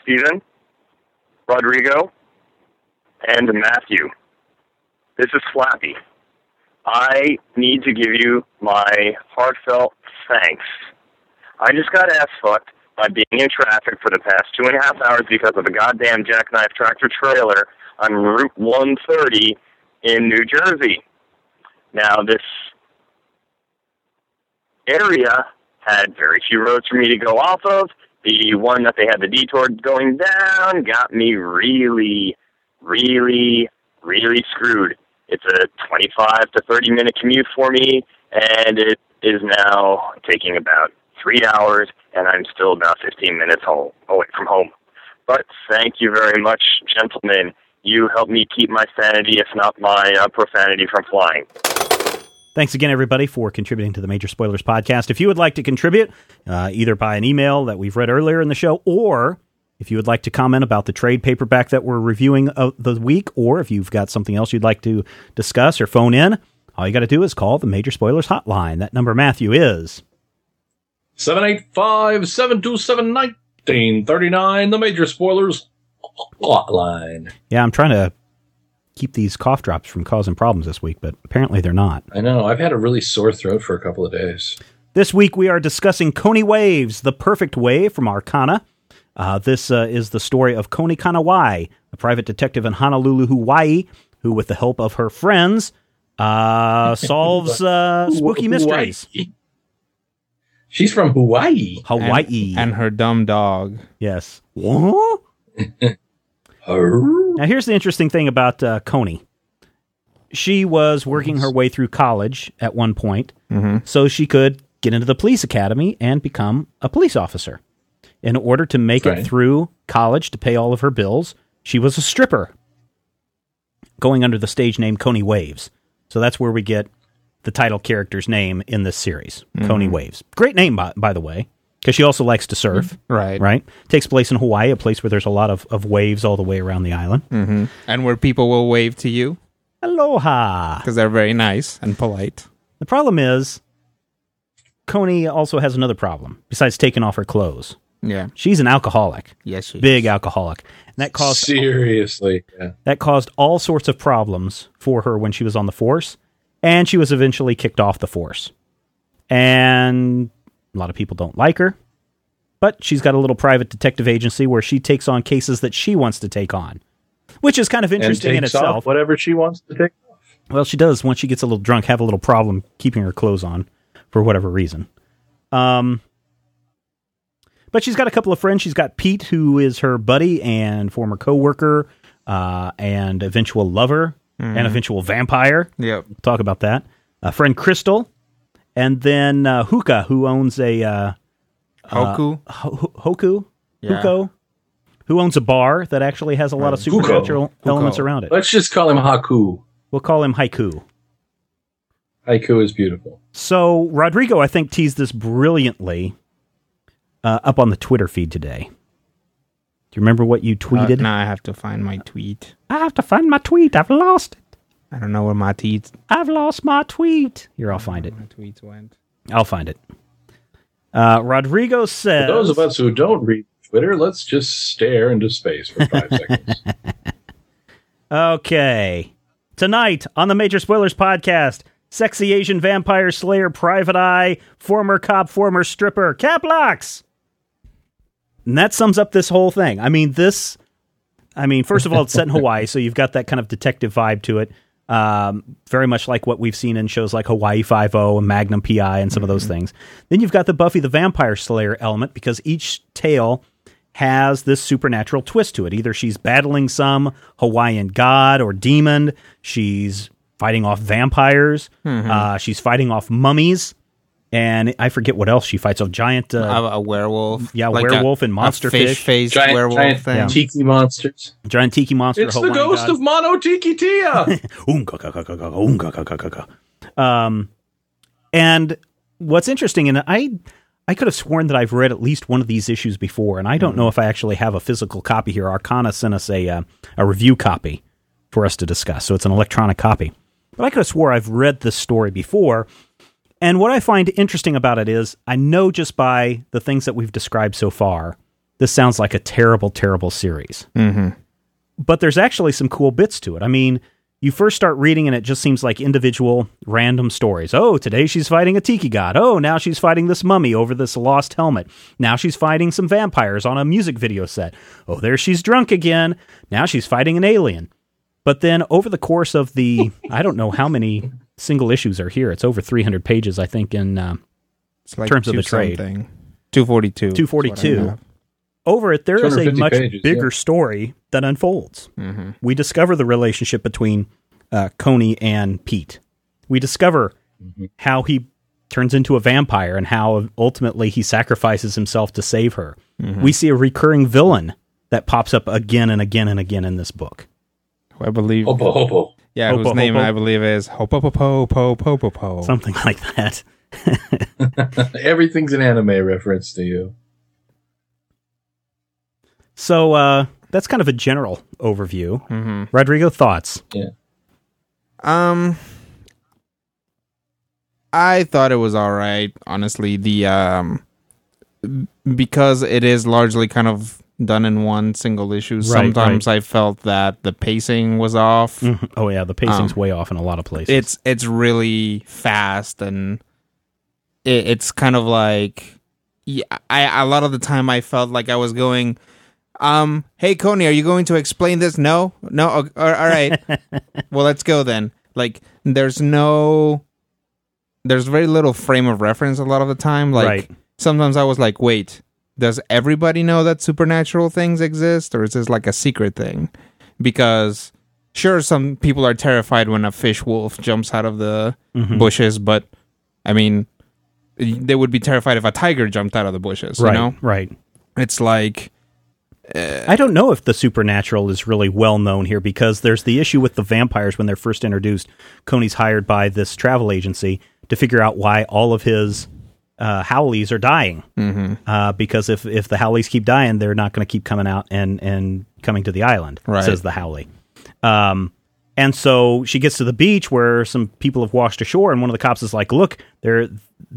Stephen, Rodrigo, and Matthew. This is Flappy. I need to give you my heartfelt thanks. I just got ass fucked by being in traffic for the past two and a half hours because of a goddamn jackknife tractor trailer on Route 130 in New Jersey. Now, this area had very few roads for me to go off of. The one that they had the detour going down got me really, really, really screwed. It's a 25 to 30 minute commute for me, and it is now taking about three hours, and I'm still about 15 minutes home, away from home. But thank you very much, gentlemen. You helped me keep my sanity, if not my uh, profanity, from flying. Thanks again, everybody, for contributing to the Major Spoilers podcast. If you would like to contribute, uh, either by an email that we've read earlier in the show, or if you would like to comment about the trade paperback that we're reviewing of the week, or if you've got something else you'd like to discuss or phone in, all you got to do is call the Major Spoilers hotline. That number, Matthew, is 785 727 1939, the major spoilers hotline. Yeah, I'm trying to keep these cough drops from causing problems this week, but apparently they're not. I know, I've had a really sore throat for a couple of days. This week we are discussing Koni Waves, the perfect wave from Arcana. Uh, this uh, is the story of Koni Kanawai, a private detective in Honolulu, Hawaii, who, with the help of her friends, uh, solves uh, spooky mysteries. Hawaii. She's from Hawaii. Hawaii. And, and her dumb dog. yes. What? Now, here's the interesting thing about uh, Koni. She was working her way through college at one point, so she could get into the police academy and become a police officer. In order to make Right. it through college to pay all of her bills, she was a stripper, going under the stage name Koni Waves. So that's where we get the title character's name in this series, Koni mm-hmm. Waves. Great name, by, by the way, because she also likes to surf. Mm-hmm. Right. Right? Takes place in Hawaii, a place where there's a lot of, of waves all the way around the island. Mm-hmm. And where people will wave to you Aloha. because they're very nice and polite. The problem is, Koni also has another problem besides taking off her clothes. Yeah. She's an alcoholic, Yes, she big is. alcoholic, and that caused Seriously. Yeah. that caused all sorts of problems for her when she was on the force, and she was eventually kicked off the force. And a lot of people don't like her, but she's got a little private detective agency where she takes on cases that she wants to take on, which is kind of And interesting in itself. off whatever she wants to take off. Well, she does once she gets a little drunk have a little problem keeping her clothes on for whatever reason. Um but she's got a couple of friends. She's got Pete, who is her buddy and former coworker, uh, and eventual lover and eventual vampire. Yep. We'll talk about that. A friend Crystal, and then uh, Hookah, who owns a uh, Hoku. Ho- Hoku, Yeah. Huko, who owns a bar that actually has a lot of supernatural Huko. elements around it. Let's just call him Haku. We'll call him Haiku. Haiku is beautiful. So Rodrigo, I think, teased this brilliantly uh, up on the Twitter feed today. Do you remember what you Uh, tweeted? now I have to find my tweet. I have to find my tweet. I've lost it. I don't know where my tweet, I've lost my tweet. Here, I'll find it. my tweets went. I'll find it. Uh, Rodrigo For those of us who don't read Twitter, let's just stare into space for five seconds. Okay. Tonight on the Major Spoilers podcast, sexy Asian vampire slayer Private Eye, former cop, former stripper, Caplocks. And that sums up this whole thing. I mean, this, I mean, first of all, it's set in Hawaii, so you've got that kind of detective vibe to it. Um, very much like what we've seen in shows like Hawaii Five O and Magnum PI and some of those things. Then you've got the Buffy the Vampire Slayer element because each tale has this supernatural twist to it. Either she's battling some Hawaiian god or demon, she's fighting off vampires, uh, she's fighting off mummies, and I forget what else she fights. A giant. Uh, a, a werewolf. Yeah, Like werewolf a, and a monster fish fish. face Giant, werewolf giant thing. tiki monsters. giant tiki monster. It's the ghost god. of Mono Tiki Tia. Um, and what's interesting, and I, I could have sworn that I've read at least one of these issues before, and I don't know if I actually have a physical copy here. Arcana sent us a uh, a review copy for us to discuss, so it's an electronic copy. But I could have swore I've read this story before. And what I find interesting about it is, I know just by the things that we've described so far, this sounds like a terrible, terrible series. Mm-hmm. But there's actually some cool bits to it. I mean, you first start reading and it just seems like individual random stories. Oh, today she's fighting a tiki god. Oh, now she's fighting this mummy over this lost helmet. Now she's fighting some vampires on a music video set. Oh, there she's drunk again. Now she's fighting an alien. But then over the course of the, I don't know how many single issues are here. It's over 300 pages, I think, in uh, like Terms of the trade. something. 242. 242. Over it, there is a much pages, bigger yeah. story that unfolds. Mm-hmm. We discover the relationship between uh, Koni and Pete. We discover how he turns into a vampire and how ultimately he sacrifices himself to save her. We see a recurring villain that pops up again and again and again in this book. I believe. Hopo Hopo. Yeah, Hopo whose name Hopo. I believe is Hopopopo Po Po Po Po. Something like that. Everything's an anime reference to you. So uh, that's kind of a general overview. Mm-hmm. Rodrigo, thoughts? Um, I thought it was all right. Honestly, the um, because it is largely kind of done in one single issue. sometimes I felt that the pacing was off. Mhm. Oh yeah, the pacing's Um, way off in a lot of places. It's it's really fast and it, it's kind of like yeah, I a lot of the time I felt like I was going. Um, hey Koni, are you going to explain this? No, no. all right. well, let's go then. Like, there's no, there's very little frame of reference a lot of the time. Like, Right. sometimes I was like, wait, does everybody know that supernatural things exist, or is this like a secret thing? Because sure, some people are terrified when a fish wolf jumps out of the Mhm. bushes, but I mean, they would be terrified if a tiger jumped out of the bushes. right, You know, right. it's like I don't know if the supernatural is really well known here because there's the issue with the vampires when they're first introduced. Koni's hired by this travel agency to figure out why all of his uh, haoles are dying. Mm-hmm. Uh, because if, if the haoles keep dying, they're not going to keep coming out and, and coming to the island, Right. says the haole. Um, and so she gets to the beach where some people have washed ashore, and one of the cops is like, "Look, they're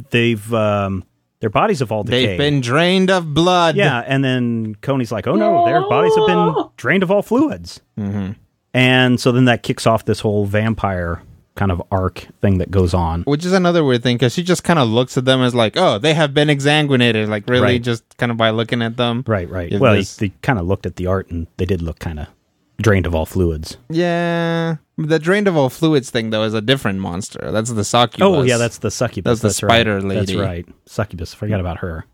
they've um, their bodies have all decayed." they've been drained of blood. Yeah, and then Koni's like, "Oh no, their bodies have been drained of all fluids." Mm-hmm. And so then that kicks off this whole vampire kind of arc thing that goes on. Which is another weird thing because she just kind of looks at them as like, oh, they have been exsanguinated. Like, really, Right. just kind of by looking at them. Right, right. If well, this- they kind of looked at the art and they did look kind of drained of all fluids. Yeah. The drained of all fluids thing, though, is a different monster. That's the succubus. Oh, yeah, that's the succubus. That's the right. spider That's lady. right. Succubus. Forgot about her.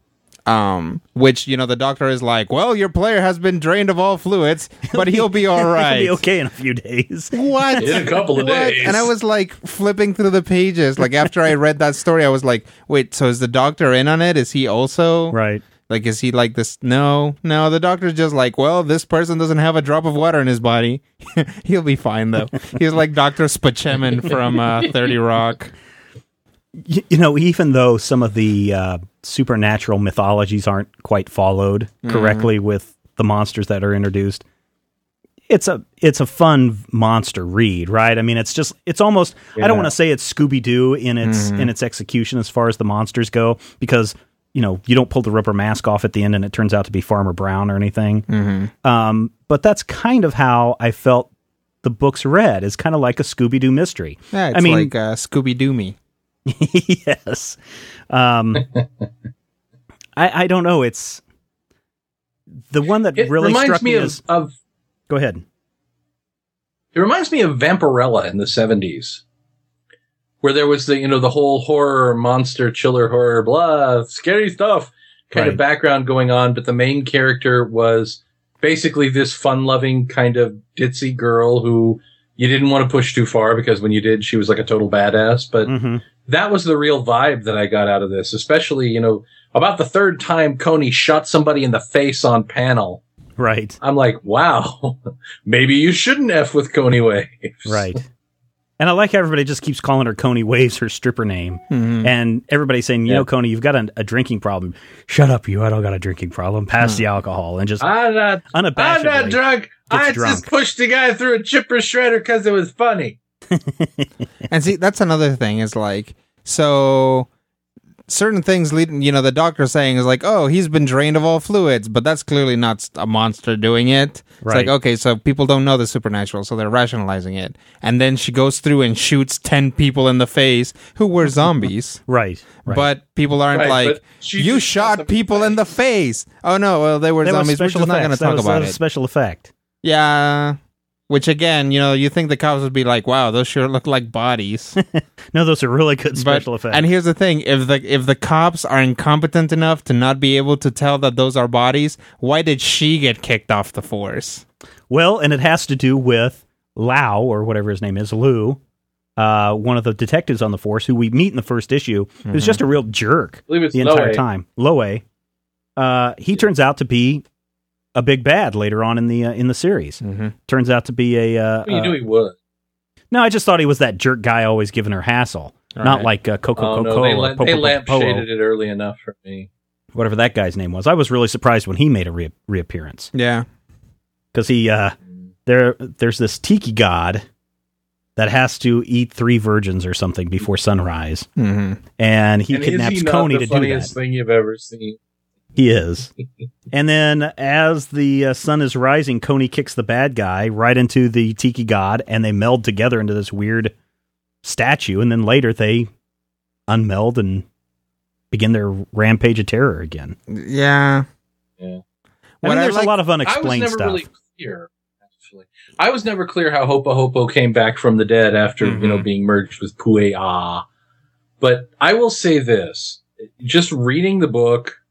Um, which, you know, the doctor is like, well, your player has been drained of all fluids, but he'll be all right. He'll be okay in a few days. What? In a couple of What? days. And I was like flipping through the pages. Like after I read that story, I was like, wait, so is the doctor in on it? Is he also Right. Like, is he like this? No, no. The doctor's just like, well, this person doesn't have a drop of water in his body. He'll be fine though. He's like Doctor Spaceman from uh, Thirty Rock. Y- you know, even though some of the uh, supernatural mythologies aren't quite followed Mm-hmm. correctly with the monsters that are introduced, it's a it's a fun monster read, right? I mean, it's just it's almost I don't want to say it's Scooby Doo in its Mm-hmm. in its execution as far as the monsters go because you know you don't pull the rubber mask off at the end and it turns out to be Farmer Brown or anything. Mm-hmm. Um, but that's kind of how I felt the books read. It's kind of like a Scooby Doo mystery. Yeah, it's I mean, like uh, Scooby Doo me. yes. Um, I I don't know. It's the one that it really reminds struck me me of, as. of Go ahead. It reminds me of Vampirella in the seventies, where there was the you know the whole horror monster chiller horror blah scary stuff kind Right. of background going on, but the main character was basically this fun-loving kind of ditzy girl who you didn't want to push too far because when you did, she was like a total badass. But hmm that was the real vibe that I got out of this, especially you know about the third time Koni shot somebody in the face on panel. Right. I'm like, wow, maybe you shouldn't f with Koni Waves. Right. And I like how everybody just keeps calling her Koni Waves her stripper name. Mhm. And everybody's saying, you Yeah. know, Koni, you've got a, a drinking problem. Shut up, you. I don't got a drinking problem. Pass the alcohol. And just I'm not. I'm not drunk. I drunk. just pushed the guy through a chipper shredder because it was funny. And see, that's another thing is like, so certain things lead, you know, the doctor saying is like, oh, he's been drained of all fluids, but that's clearly not a monster doing it. It's like, okay, so people don't know the supernatural, so they're rationalizing it. And then she goes through and shoots 10 people in the face who were zombies. Right. right. But people aren't Right, like, you shot shot people in the face. Oh no, well, they were That was zombies. We're special just not going to talk was- that about was it. special effect. Yeah. Which again, you know, you think the cops would be like, "Wow, those sure look like bodies." No, those are really good But- special effects. And here's the thing: if the if the cops are incompetent enough to not be able to tell that those are bodies, why did she get kicked off the force? well, and it has to do with Lau, or whatever his name is, Lou, uh, one of the detectives on the force who we meet in the first issue, who's just a real jerk believe it's the entire Loe. time. Loe. Uh, he turns out to be a big bad later on in the uh, in the series. Mm-hmm. Turns out to be a. Uh, Well, you uh, knew he was. no, I just thought he was that jerk guy always giving her hassle. Not Right. like uh, Coco Oh Coco no, they, la- they lampshaded it early enough for me. whatever that guy's name was. I was really surprised when he made a re- reappearance Yeah. because he uh, there there's this tiki god that has to eat three virgins or something before sunrise, Mm-hmm. and he and kidnaps is he Koni to do funniest that. thing you've ever seen? He is. and then as the uh, sun is rising, Koni kicks the bad guy right into the tiki god, and they meld together into this weird statue. And then later they unmeld and begin their rampage of terror again. Yeah. Yeah. I mean, What I there's like- a lot of I was unexplained never stuff. really clear. Actually, I was never clear how Hopa Hopo came back from the dead after you know Mhm. being merged with Puea. But I will say this: just reading the book, I,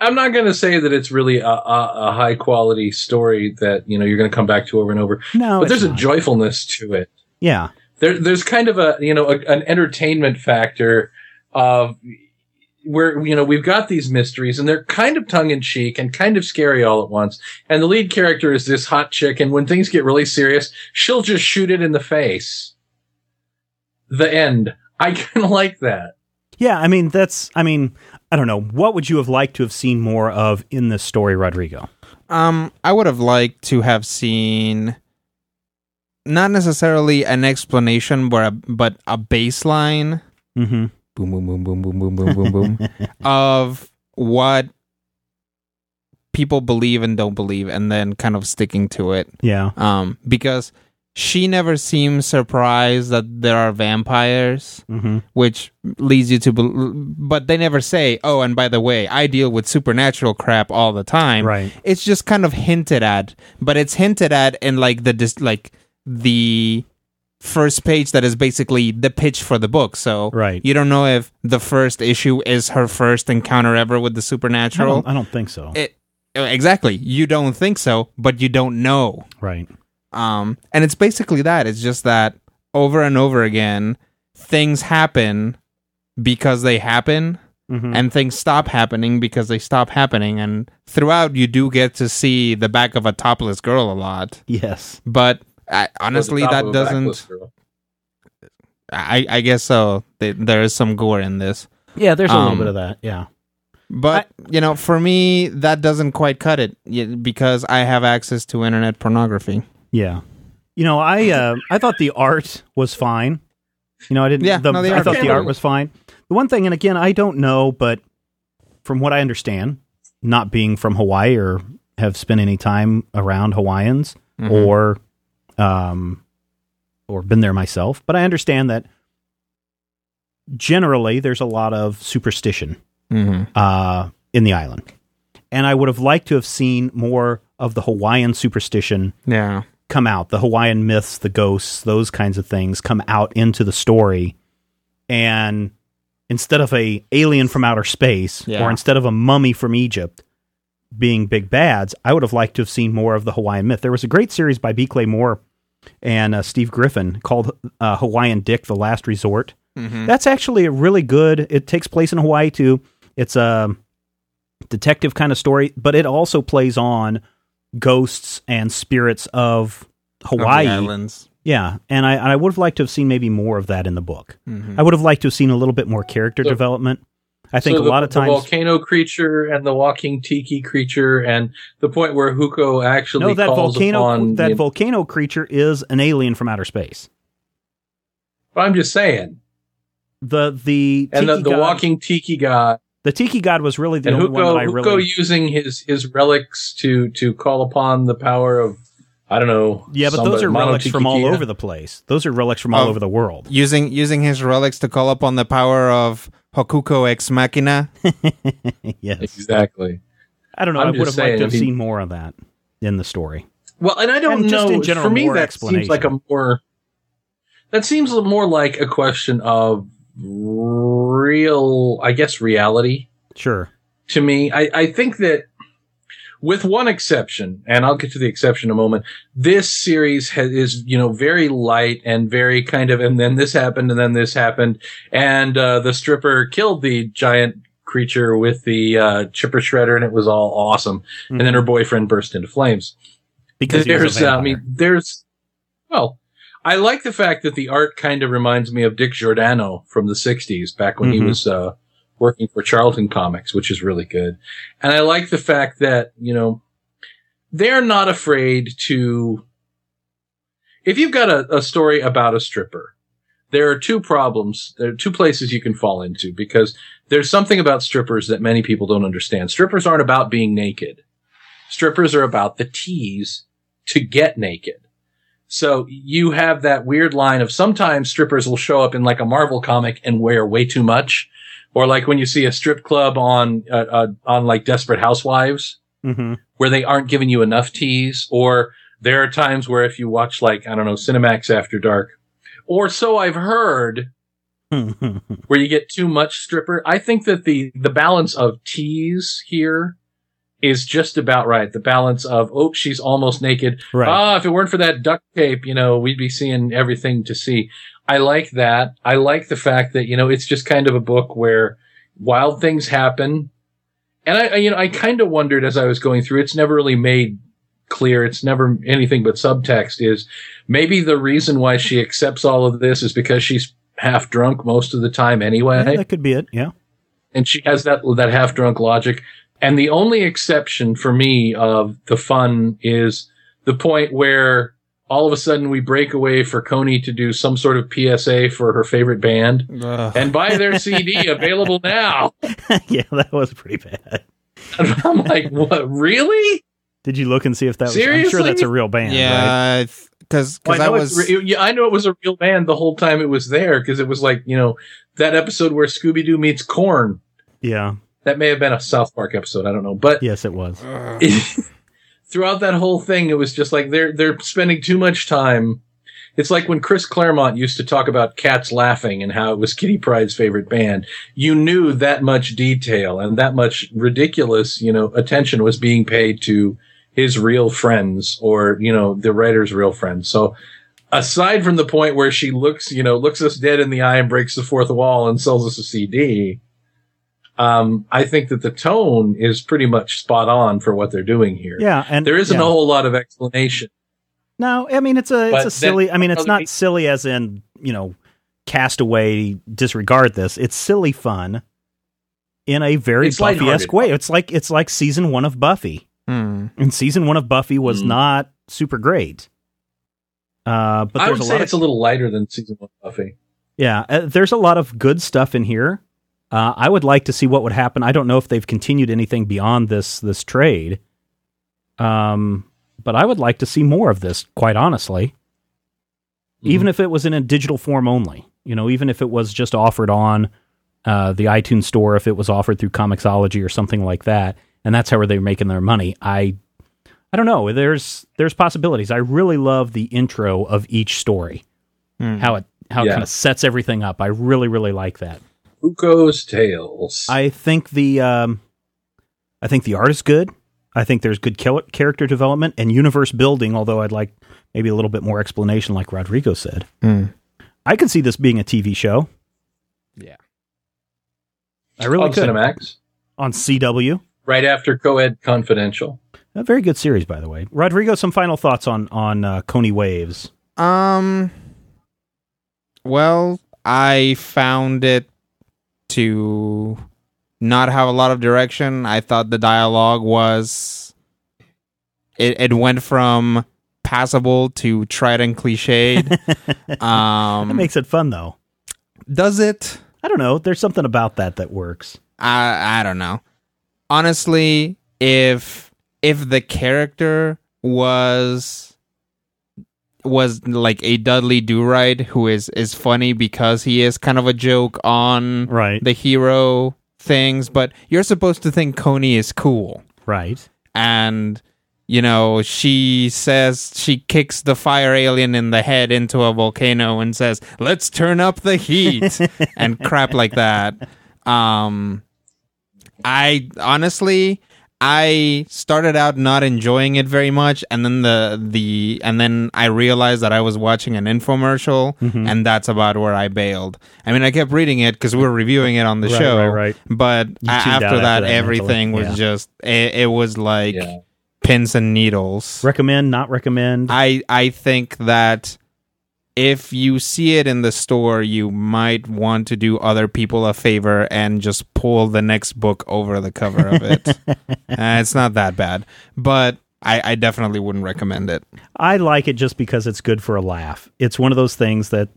I'm not going to say that it's really a, a, a high quality story that you know you're going to come back to over and over. no, but there's a joyfulness to it. yeah, there, there's kind of a you know a, an entertainment factor of where you know we've got these mysteries and they're kind of tongue in cheek and kind of scary all at once. And the lead character is this hot chick, and when things get really serious, she'll just shoot it in the face. The end. I kind of like that. Yeah. I mean, that's. I mean, I don't know. What would you have liked to have seen more of in this story, Rodrigo? Um, I would have liked to have seen not necessarily an explanation, but a, but a baseline. Mm-hmm. Boom, boom, boom, boom, boom, boom, boom, boom, boom. of what people believe and don't believe, and then kind of sticking to it. Yeah. Um, because she never seems surprised that there are vampires, Mm-hmm. which leads you to, bel but they never say, "Oh, and by the way, I deal with supernatural crap all the time." Right. It's just kind of hinted at, but it's hinted at in like the dis- like the first page that is basically the pitch for the book. So Right. you don't know if the first issue is her first encounter ever with the I supernatural. don't, I don't think so. It exactly. You don't think so, but you don't know. right. Um, and it's basically that. It's just that over and over again, things happen because they happen, Mm-hmm. and things stop happening because they stop happening. And throughout, you do get to see the back of a topless girl a lot. yes. But I, honestly, Or the top that doesn't. I, I guess so. Th- There is some gore in this. Yeah. There's a little Um, bit of that. Yeah. But you know, for me, that doesn't quite cut it because I have access to internet pornography. Yeah. You know, I uh, I thought the art was fine. You know, I didn't. Yeah, the, no, the I thought the art was fine. The one thing, and again, I don't know, but from what I understand, not being from Hawaii or have spent any time around Hawaiians Mhm. or um or been there myself, but I understand that generally there's a lot of superstition Mm-hmm. uh, in the island. And I would have liked to have seen more of the Hawaiian superstition Yeah. Come out the hawaiian myths the ghosts those kinds of things come out into the story and instead of a alien from outer space Yeah. or instead of a mummy from Egypt being big bads, I would have liked to have seen more of the Hawaiian myth. There was a great series by B. Clay Moore and uh, Steve Griffin called uh, Hawaiian Dick: The Last Resort. That's actually a really good. It takes place in Hawaii too. It's a detective kind of story, but it also plays on ghosts and spirits of Of Hawaii. islands. Yeah, and I I would have liked to have seen maybe more of that in the book. Mhm. I would have liked to have seen a little bit more character So- development. I think So a the, lot of times the volcano creature and the walking tiki creature, and the point where Huko actually No, that volcano that the- volcano creature is an alien from outer space. But I'm just saying, The the and the, the walking tiki god, the tiki god was really the and only one that I Huko really using his his relics to to call upon the power of I don't know. yeah, but those are Mono relics from all over the place. Those are relics from all over the world. Using using his relics to call upon the power of Hokuko ex machina. yes, Exactly. I don't know. I'm I would have just liked to have I mean- seen more of that in the story. Well, and I don't And just know. in general, for me, more that seems like a more. That seems more like a question of real, I guess, reality Sure. to me. I, I think that, with one exception, and I'll get to the exception in a moment, this series has, is, you know, very light and very kind of, and then this happened, and then this happened, and uh, the stripper killed the giant creature with the uh, chipper shredder, and it was all awesome. And then her boyfriend burst into flames Because he was a there's, uh, I mean, there's, well, I like the fact that the art kind of reminds me of Dick Giordano from the '60s, back when he Mhm. was uh, working for Charlton Comics, which is really good. And I like the fact that you know they're not afraid to. If you've got a, a story about a stripper, there are two problems. There are two places you can fall into because there's something about strippers that many people don't understand. Strippers aren't about being naked. Strippers are about the tease to get naked. So you have that weird line of sometimes strippers will show up in like a Marvel comic and wear way too much, or like when you see a strip club on uh, uh, on like Desperate Housewives Mhm. where they aren't giving you enough tease, or there are times where if you watch like I don't know Cinemax After Dark, or so I've heard, where you get too much stripper. I think that the the balance of tease here is just about right. The balance of oh she's almost naked. right. Ah, if it weren't for that duct tape, you know, we'd be seeing everything to see. I like that. I like the fact that, you know, it's just kind of a book where wild things happen. And I, I you know, I kind of wondered as I was going through, it's never really made clear. It's never anything but subtext is maybe the reason why she accepts all of this is because she's half drunk most of the time anyway Yeah, that could be it. Yeah. and she has that that half drunk logic. And the only exception for me of the fun is the point where all of a sudden we break away for Koni to do some sort of PSA for her favorite band Ugh. and buy their CD available now. yeah, that was pretty bad. And I'm like, what? Really? Did you look and see if that was? I'm sure that's a real band. yeah, because Well, I, I, was re- yeah, I know it was a real band the whole time it was there because it was like you know that episode where Scooby Doo meets Korn. Yeah. That may have been a South Park episode. I don't know, but Yes, it was. throughout that whole thing, it was just like they're they're spending too much time. It's like when Chris Claremont used to talk about Cats Laughing and how it was Kitty Pryde's favorite band. You knew that much detail and that much ridiculous, you know, attention was being paid to his real friends or, you know, the writer's real friends. So aside from the point where she looks, you know, looks us dead in the eye and breaks the fourth wall and sells us a CD, um, I think that the tone is pretty much spot on for what they're doing here. Yeah, and There isn't yeah. a whole lot of explanation. No, I mean it's a But it's a then- silly. I mean it's not people- silly as in you know castaway disregard this. It's silly fun in a very It's Buffy esque way. It's like it's like season one of Buffy. Hmm. And season one of Buffy was Mm. not super great. Uh, but I there's would a say lot it's of a little lighter than season one of Buffy. yeah. Uh, there's a lot of good stuff in here. Uh, I would like to see what would happen. I don't know if they've continued anything beyond this this trade. Um, but I would like to see more of this. Quite honestly. Mm-hmm. even if it was in a digital form only. You know, even if it was just offered on uh, the iTunes store, if it was offered through Comixology or something like that, and that's how they're making their money. I, I don't know. There's there's possibilities. I really love the intro of each story, Hmm. how it how it kind of sets everything up. I really really like that. Fuko's Tales. I think the um, I think the art is good. I think there's good character development and universe building. Although I'd like maybe a little bit more explanation, like Rodrigo said. Mm. I could see this being a TV show. Yeah. I really on could Cinemax. on CW. Right after Coed Confidential. A very good series, by the way. Rodrigo, some final thoughts on on uh, Koni Waves. Um. Well, I found it to not have a lot of direction. I thought the dialogue was. It it went from passable to tried and cliched. um, That makes it fun, though. does it? I don't know. There's something about that that works. I I don't know. Honestly, if if the character was was like a Dudley Do Right who is is funny because he is kind of a joke on Right. the hero things, but you're supposed to think Koni is cool. Right. And you know, she says she kicks the fire alien in the head into a volcano and says, "Let's turn up the heat." and crap like that. Um I honestly I started out not enjoying it very much and then the the and then I realized that I was watching an infomercial Mm-hmm. and that's about where I bailed. I mean, I kept reading it cuz we were reviewing it on the Right, show. right, right. But You a- tuned after after that, that everything mentally. was Yeah. just it, it was like Yeah. pins and needles. Recommend, not recommend. I I think that if you see it in the store, you might want to do other people a favor and just pull the next book over the cover of it. Uh, it's not that bad, but I, I definitely wouldn't recommend it. I like it just because it's good for a laugh. It's one of those things that,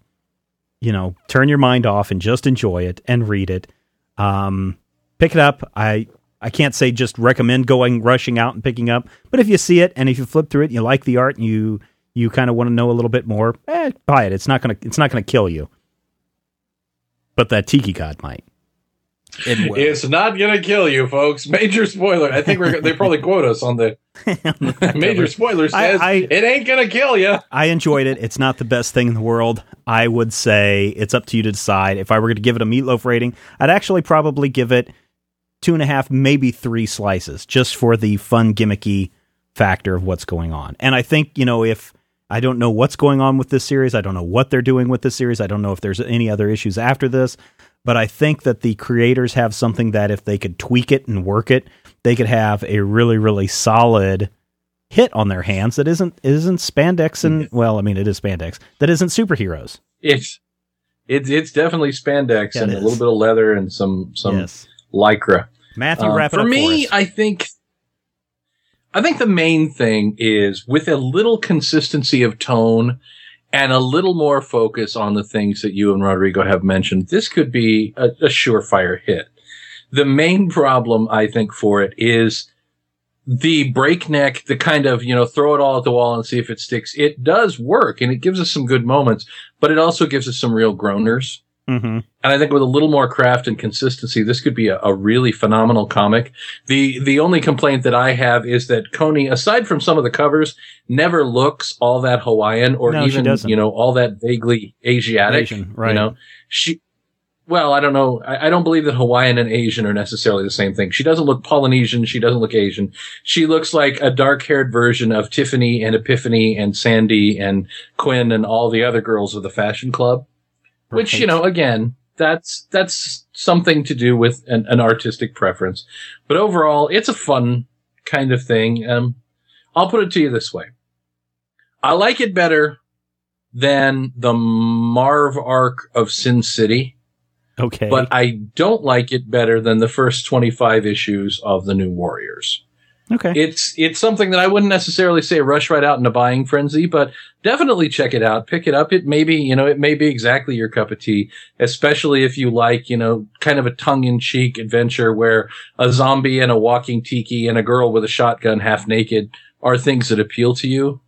you know, turn your mind off and just enjoy it and read it. Um, pick it up. I I can't say just recommend going rushing out and picking up, but if you see it and if you flip through it and you like the art and you you kind of want to know a little bit more, eh, buy it. It's not gonna it's not gonna kill you. But that tiki god might. It. It's not gonna kill you, folks. Major spoiler. I think we're they probably quote us on the major spoiler I- says I- it ain't gonna kill you. I enjoyed it. It's not the best thing in the world. I would say it's up to you to decide. If I were going to give it a meatloaf rating, I'd actually probably give it two and a half, maybe three slices, just for the fun, gimmicky factor of what's going on. And I think, you know, if I don't know what's going on with this series, I don't know what they're doing with this series, I don't know if there's any other issues after this, but I think that the creators have something that if they could tweak it and work it, they could have a really, really solid hit on their hands that isn't isn't spandex and well, I mean it is spandex that isn't superheroes. It's it's it's definitely spandex Yeah, and it a little bit of leather and some some yes, lycra. Matthew, Uh, it for me. I think I think the main thing is with a little consistency of tone and a little more focus on the things that you and Rodrigo have mentioned, this could be a, a surefire hit. The main problem, I think, for it is the breakneck, the kind of, you know, throw it all at the wall and see if it sticks. It does work and it gives us some good moments, but it also gives us some real groaners. Mhm. And I think with a little more craft and consistency, this could be a, a really phenomenal comic. The the only complaint that I have is that Koni, aside from some of the covers, never looks all that Hawaiian or No, even you know all that vaguely Asiatic. Asian, right. You know, she. Well, I don't know. I, I don't believe that Hawaiian and Asian are necessarily the same thing. She doesn't look Polynesian. She doesn't look Asian. She looks like a dark-haired version of Tiffany and Epiphany and Sandy and Quinn and all the other girls of the fashion club which you know again that's that's something to do with an, an artistic preference. But overall it's a fun kind of thing. Um i'll put it to you this way. I like it better than the marv arc of sin city Okay, but i don't like it better than the first 25 issues of the new warriors okay, it's it's something that I wouldn't necessarily say rush right out into buying frenzy, but definitely check it out, pick it up. It may be, you know, it may be exactly your cup of tea, especially if you like, you know, kind of a tongue in cheek adventure where a zombie and a walking tiki and a girl with a shotgun half naked are things that appeal to you.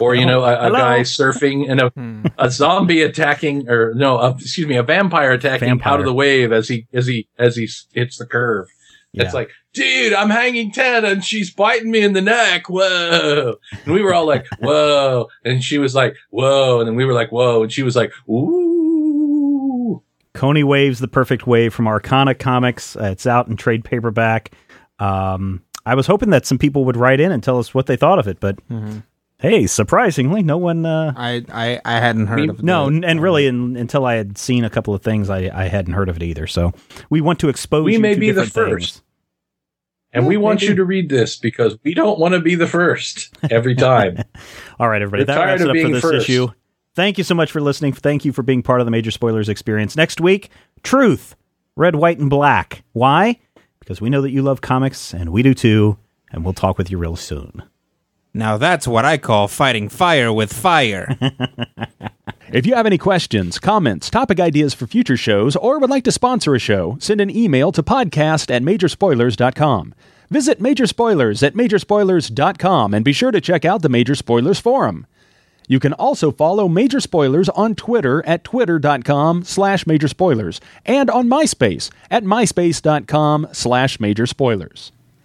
Or, you know, a, a guy surfing and a, Hmm. a zombie attacking, or no, a, excuse me, a vampire attacking Vampire. out of the wave as he, as he, as he hits the curve. Yeah. It's like, dude, I'm hanging ten and she's biting me in the neck. Whoa. And we were all like, whoa. And she was like, whoa. And then we were like, whoa. And she was like, ooh. Koni Waves, the perfect wave from Arcana Comics. Uh, it's out in trade paperback. Um, I was hoping that some people would write in and tell us what they thought of it, but hey, surprisingly, no one. Uh, I, I, I hadn't heard We- of no, the- n- and really, in, until I had seen a couple of things, I, I hadn't heard of it either. So we want to expose. We you may to be the first. things. And we want maybe. you to read this because we don't want to be the first every time. All right, everybody. We're that wraps it up for this first. issue. Thank you so much for listening. Thank you for being part of the Major Spoilers experience. Next week, Truth, Red, White, and Black. Why? Because we know that you love comics, and we do too. And we'll talk with you real soon. Now that's what I call fighting fire with fire. If you have any questions, comments, topic ideas for future shows, or would like to sponsor a show, send an email to podcast at majorspoilers.com. Visit Major Spoilers at majorspoilers.com and be sure to check out the Major Spoilers Forum. You can also follow Major Spoilers on Twitter at twitter.com slash major spoilers and on MySpace at myspace.com slash major spoilers.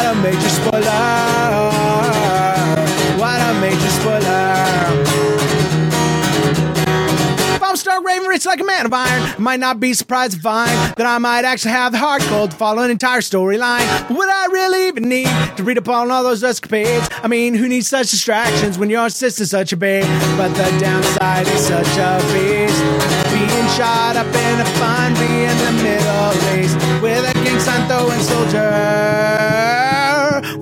What a major spoiler! What a major spoiler! If I'm Stark Raven rich like a man of iron, I might not be surprised to find that I might actually have the heart cold to follow an entire storyline. But would I really even need to read up on all those escapades? I mean, who needs such distractions when your sister's such a babe? But the downside is such a beast. Being shot up in a fun bee in the Middle East with a king sign throwing soldier.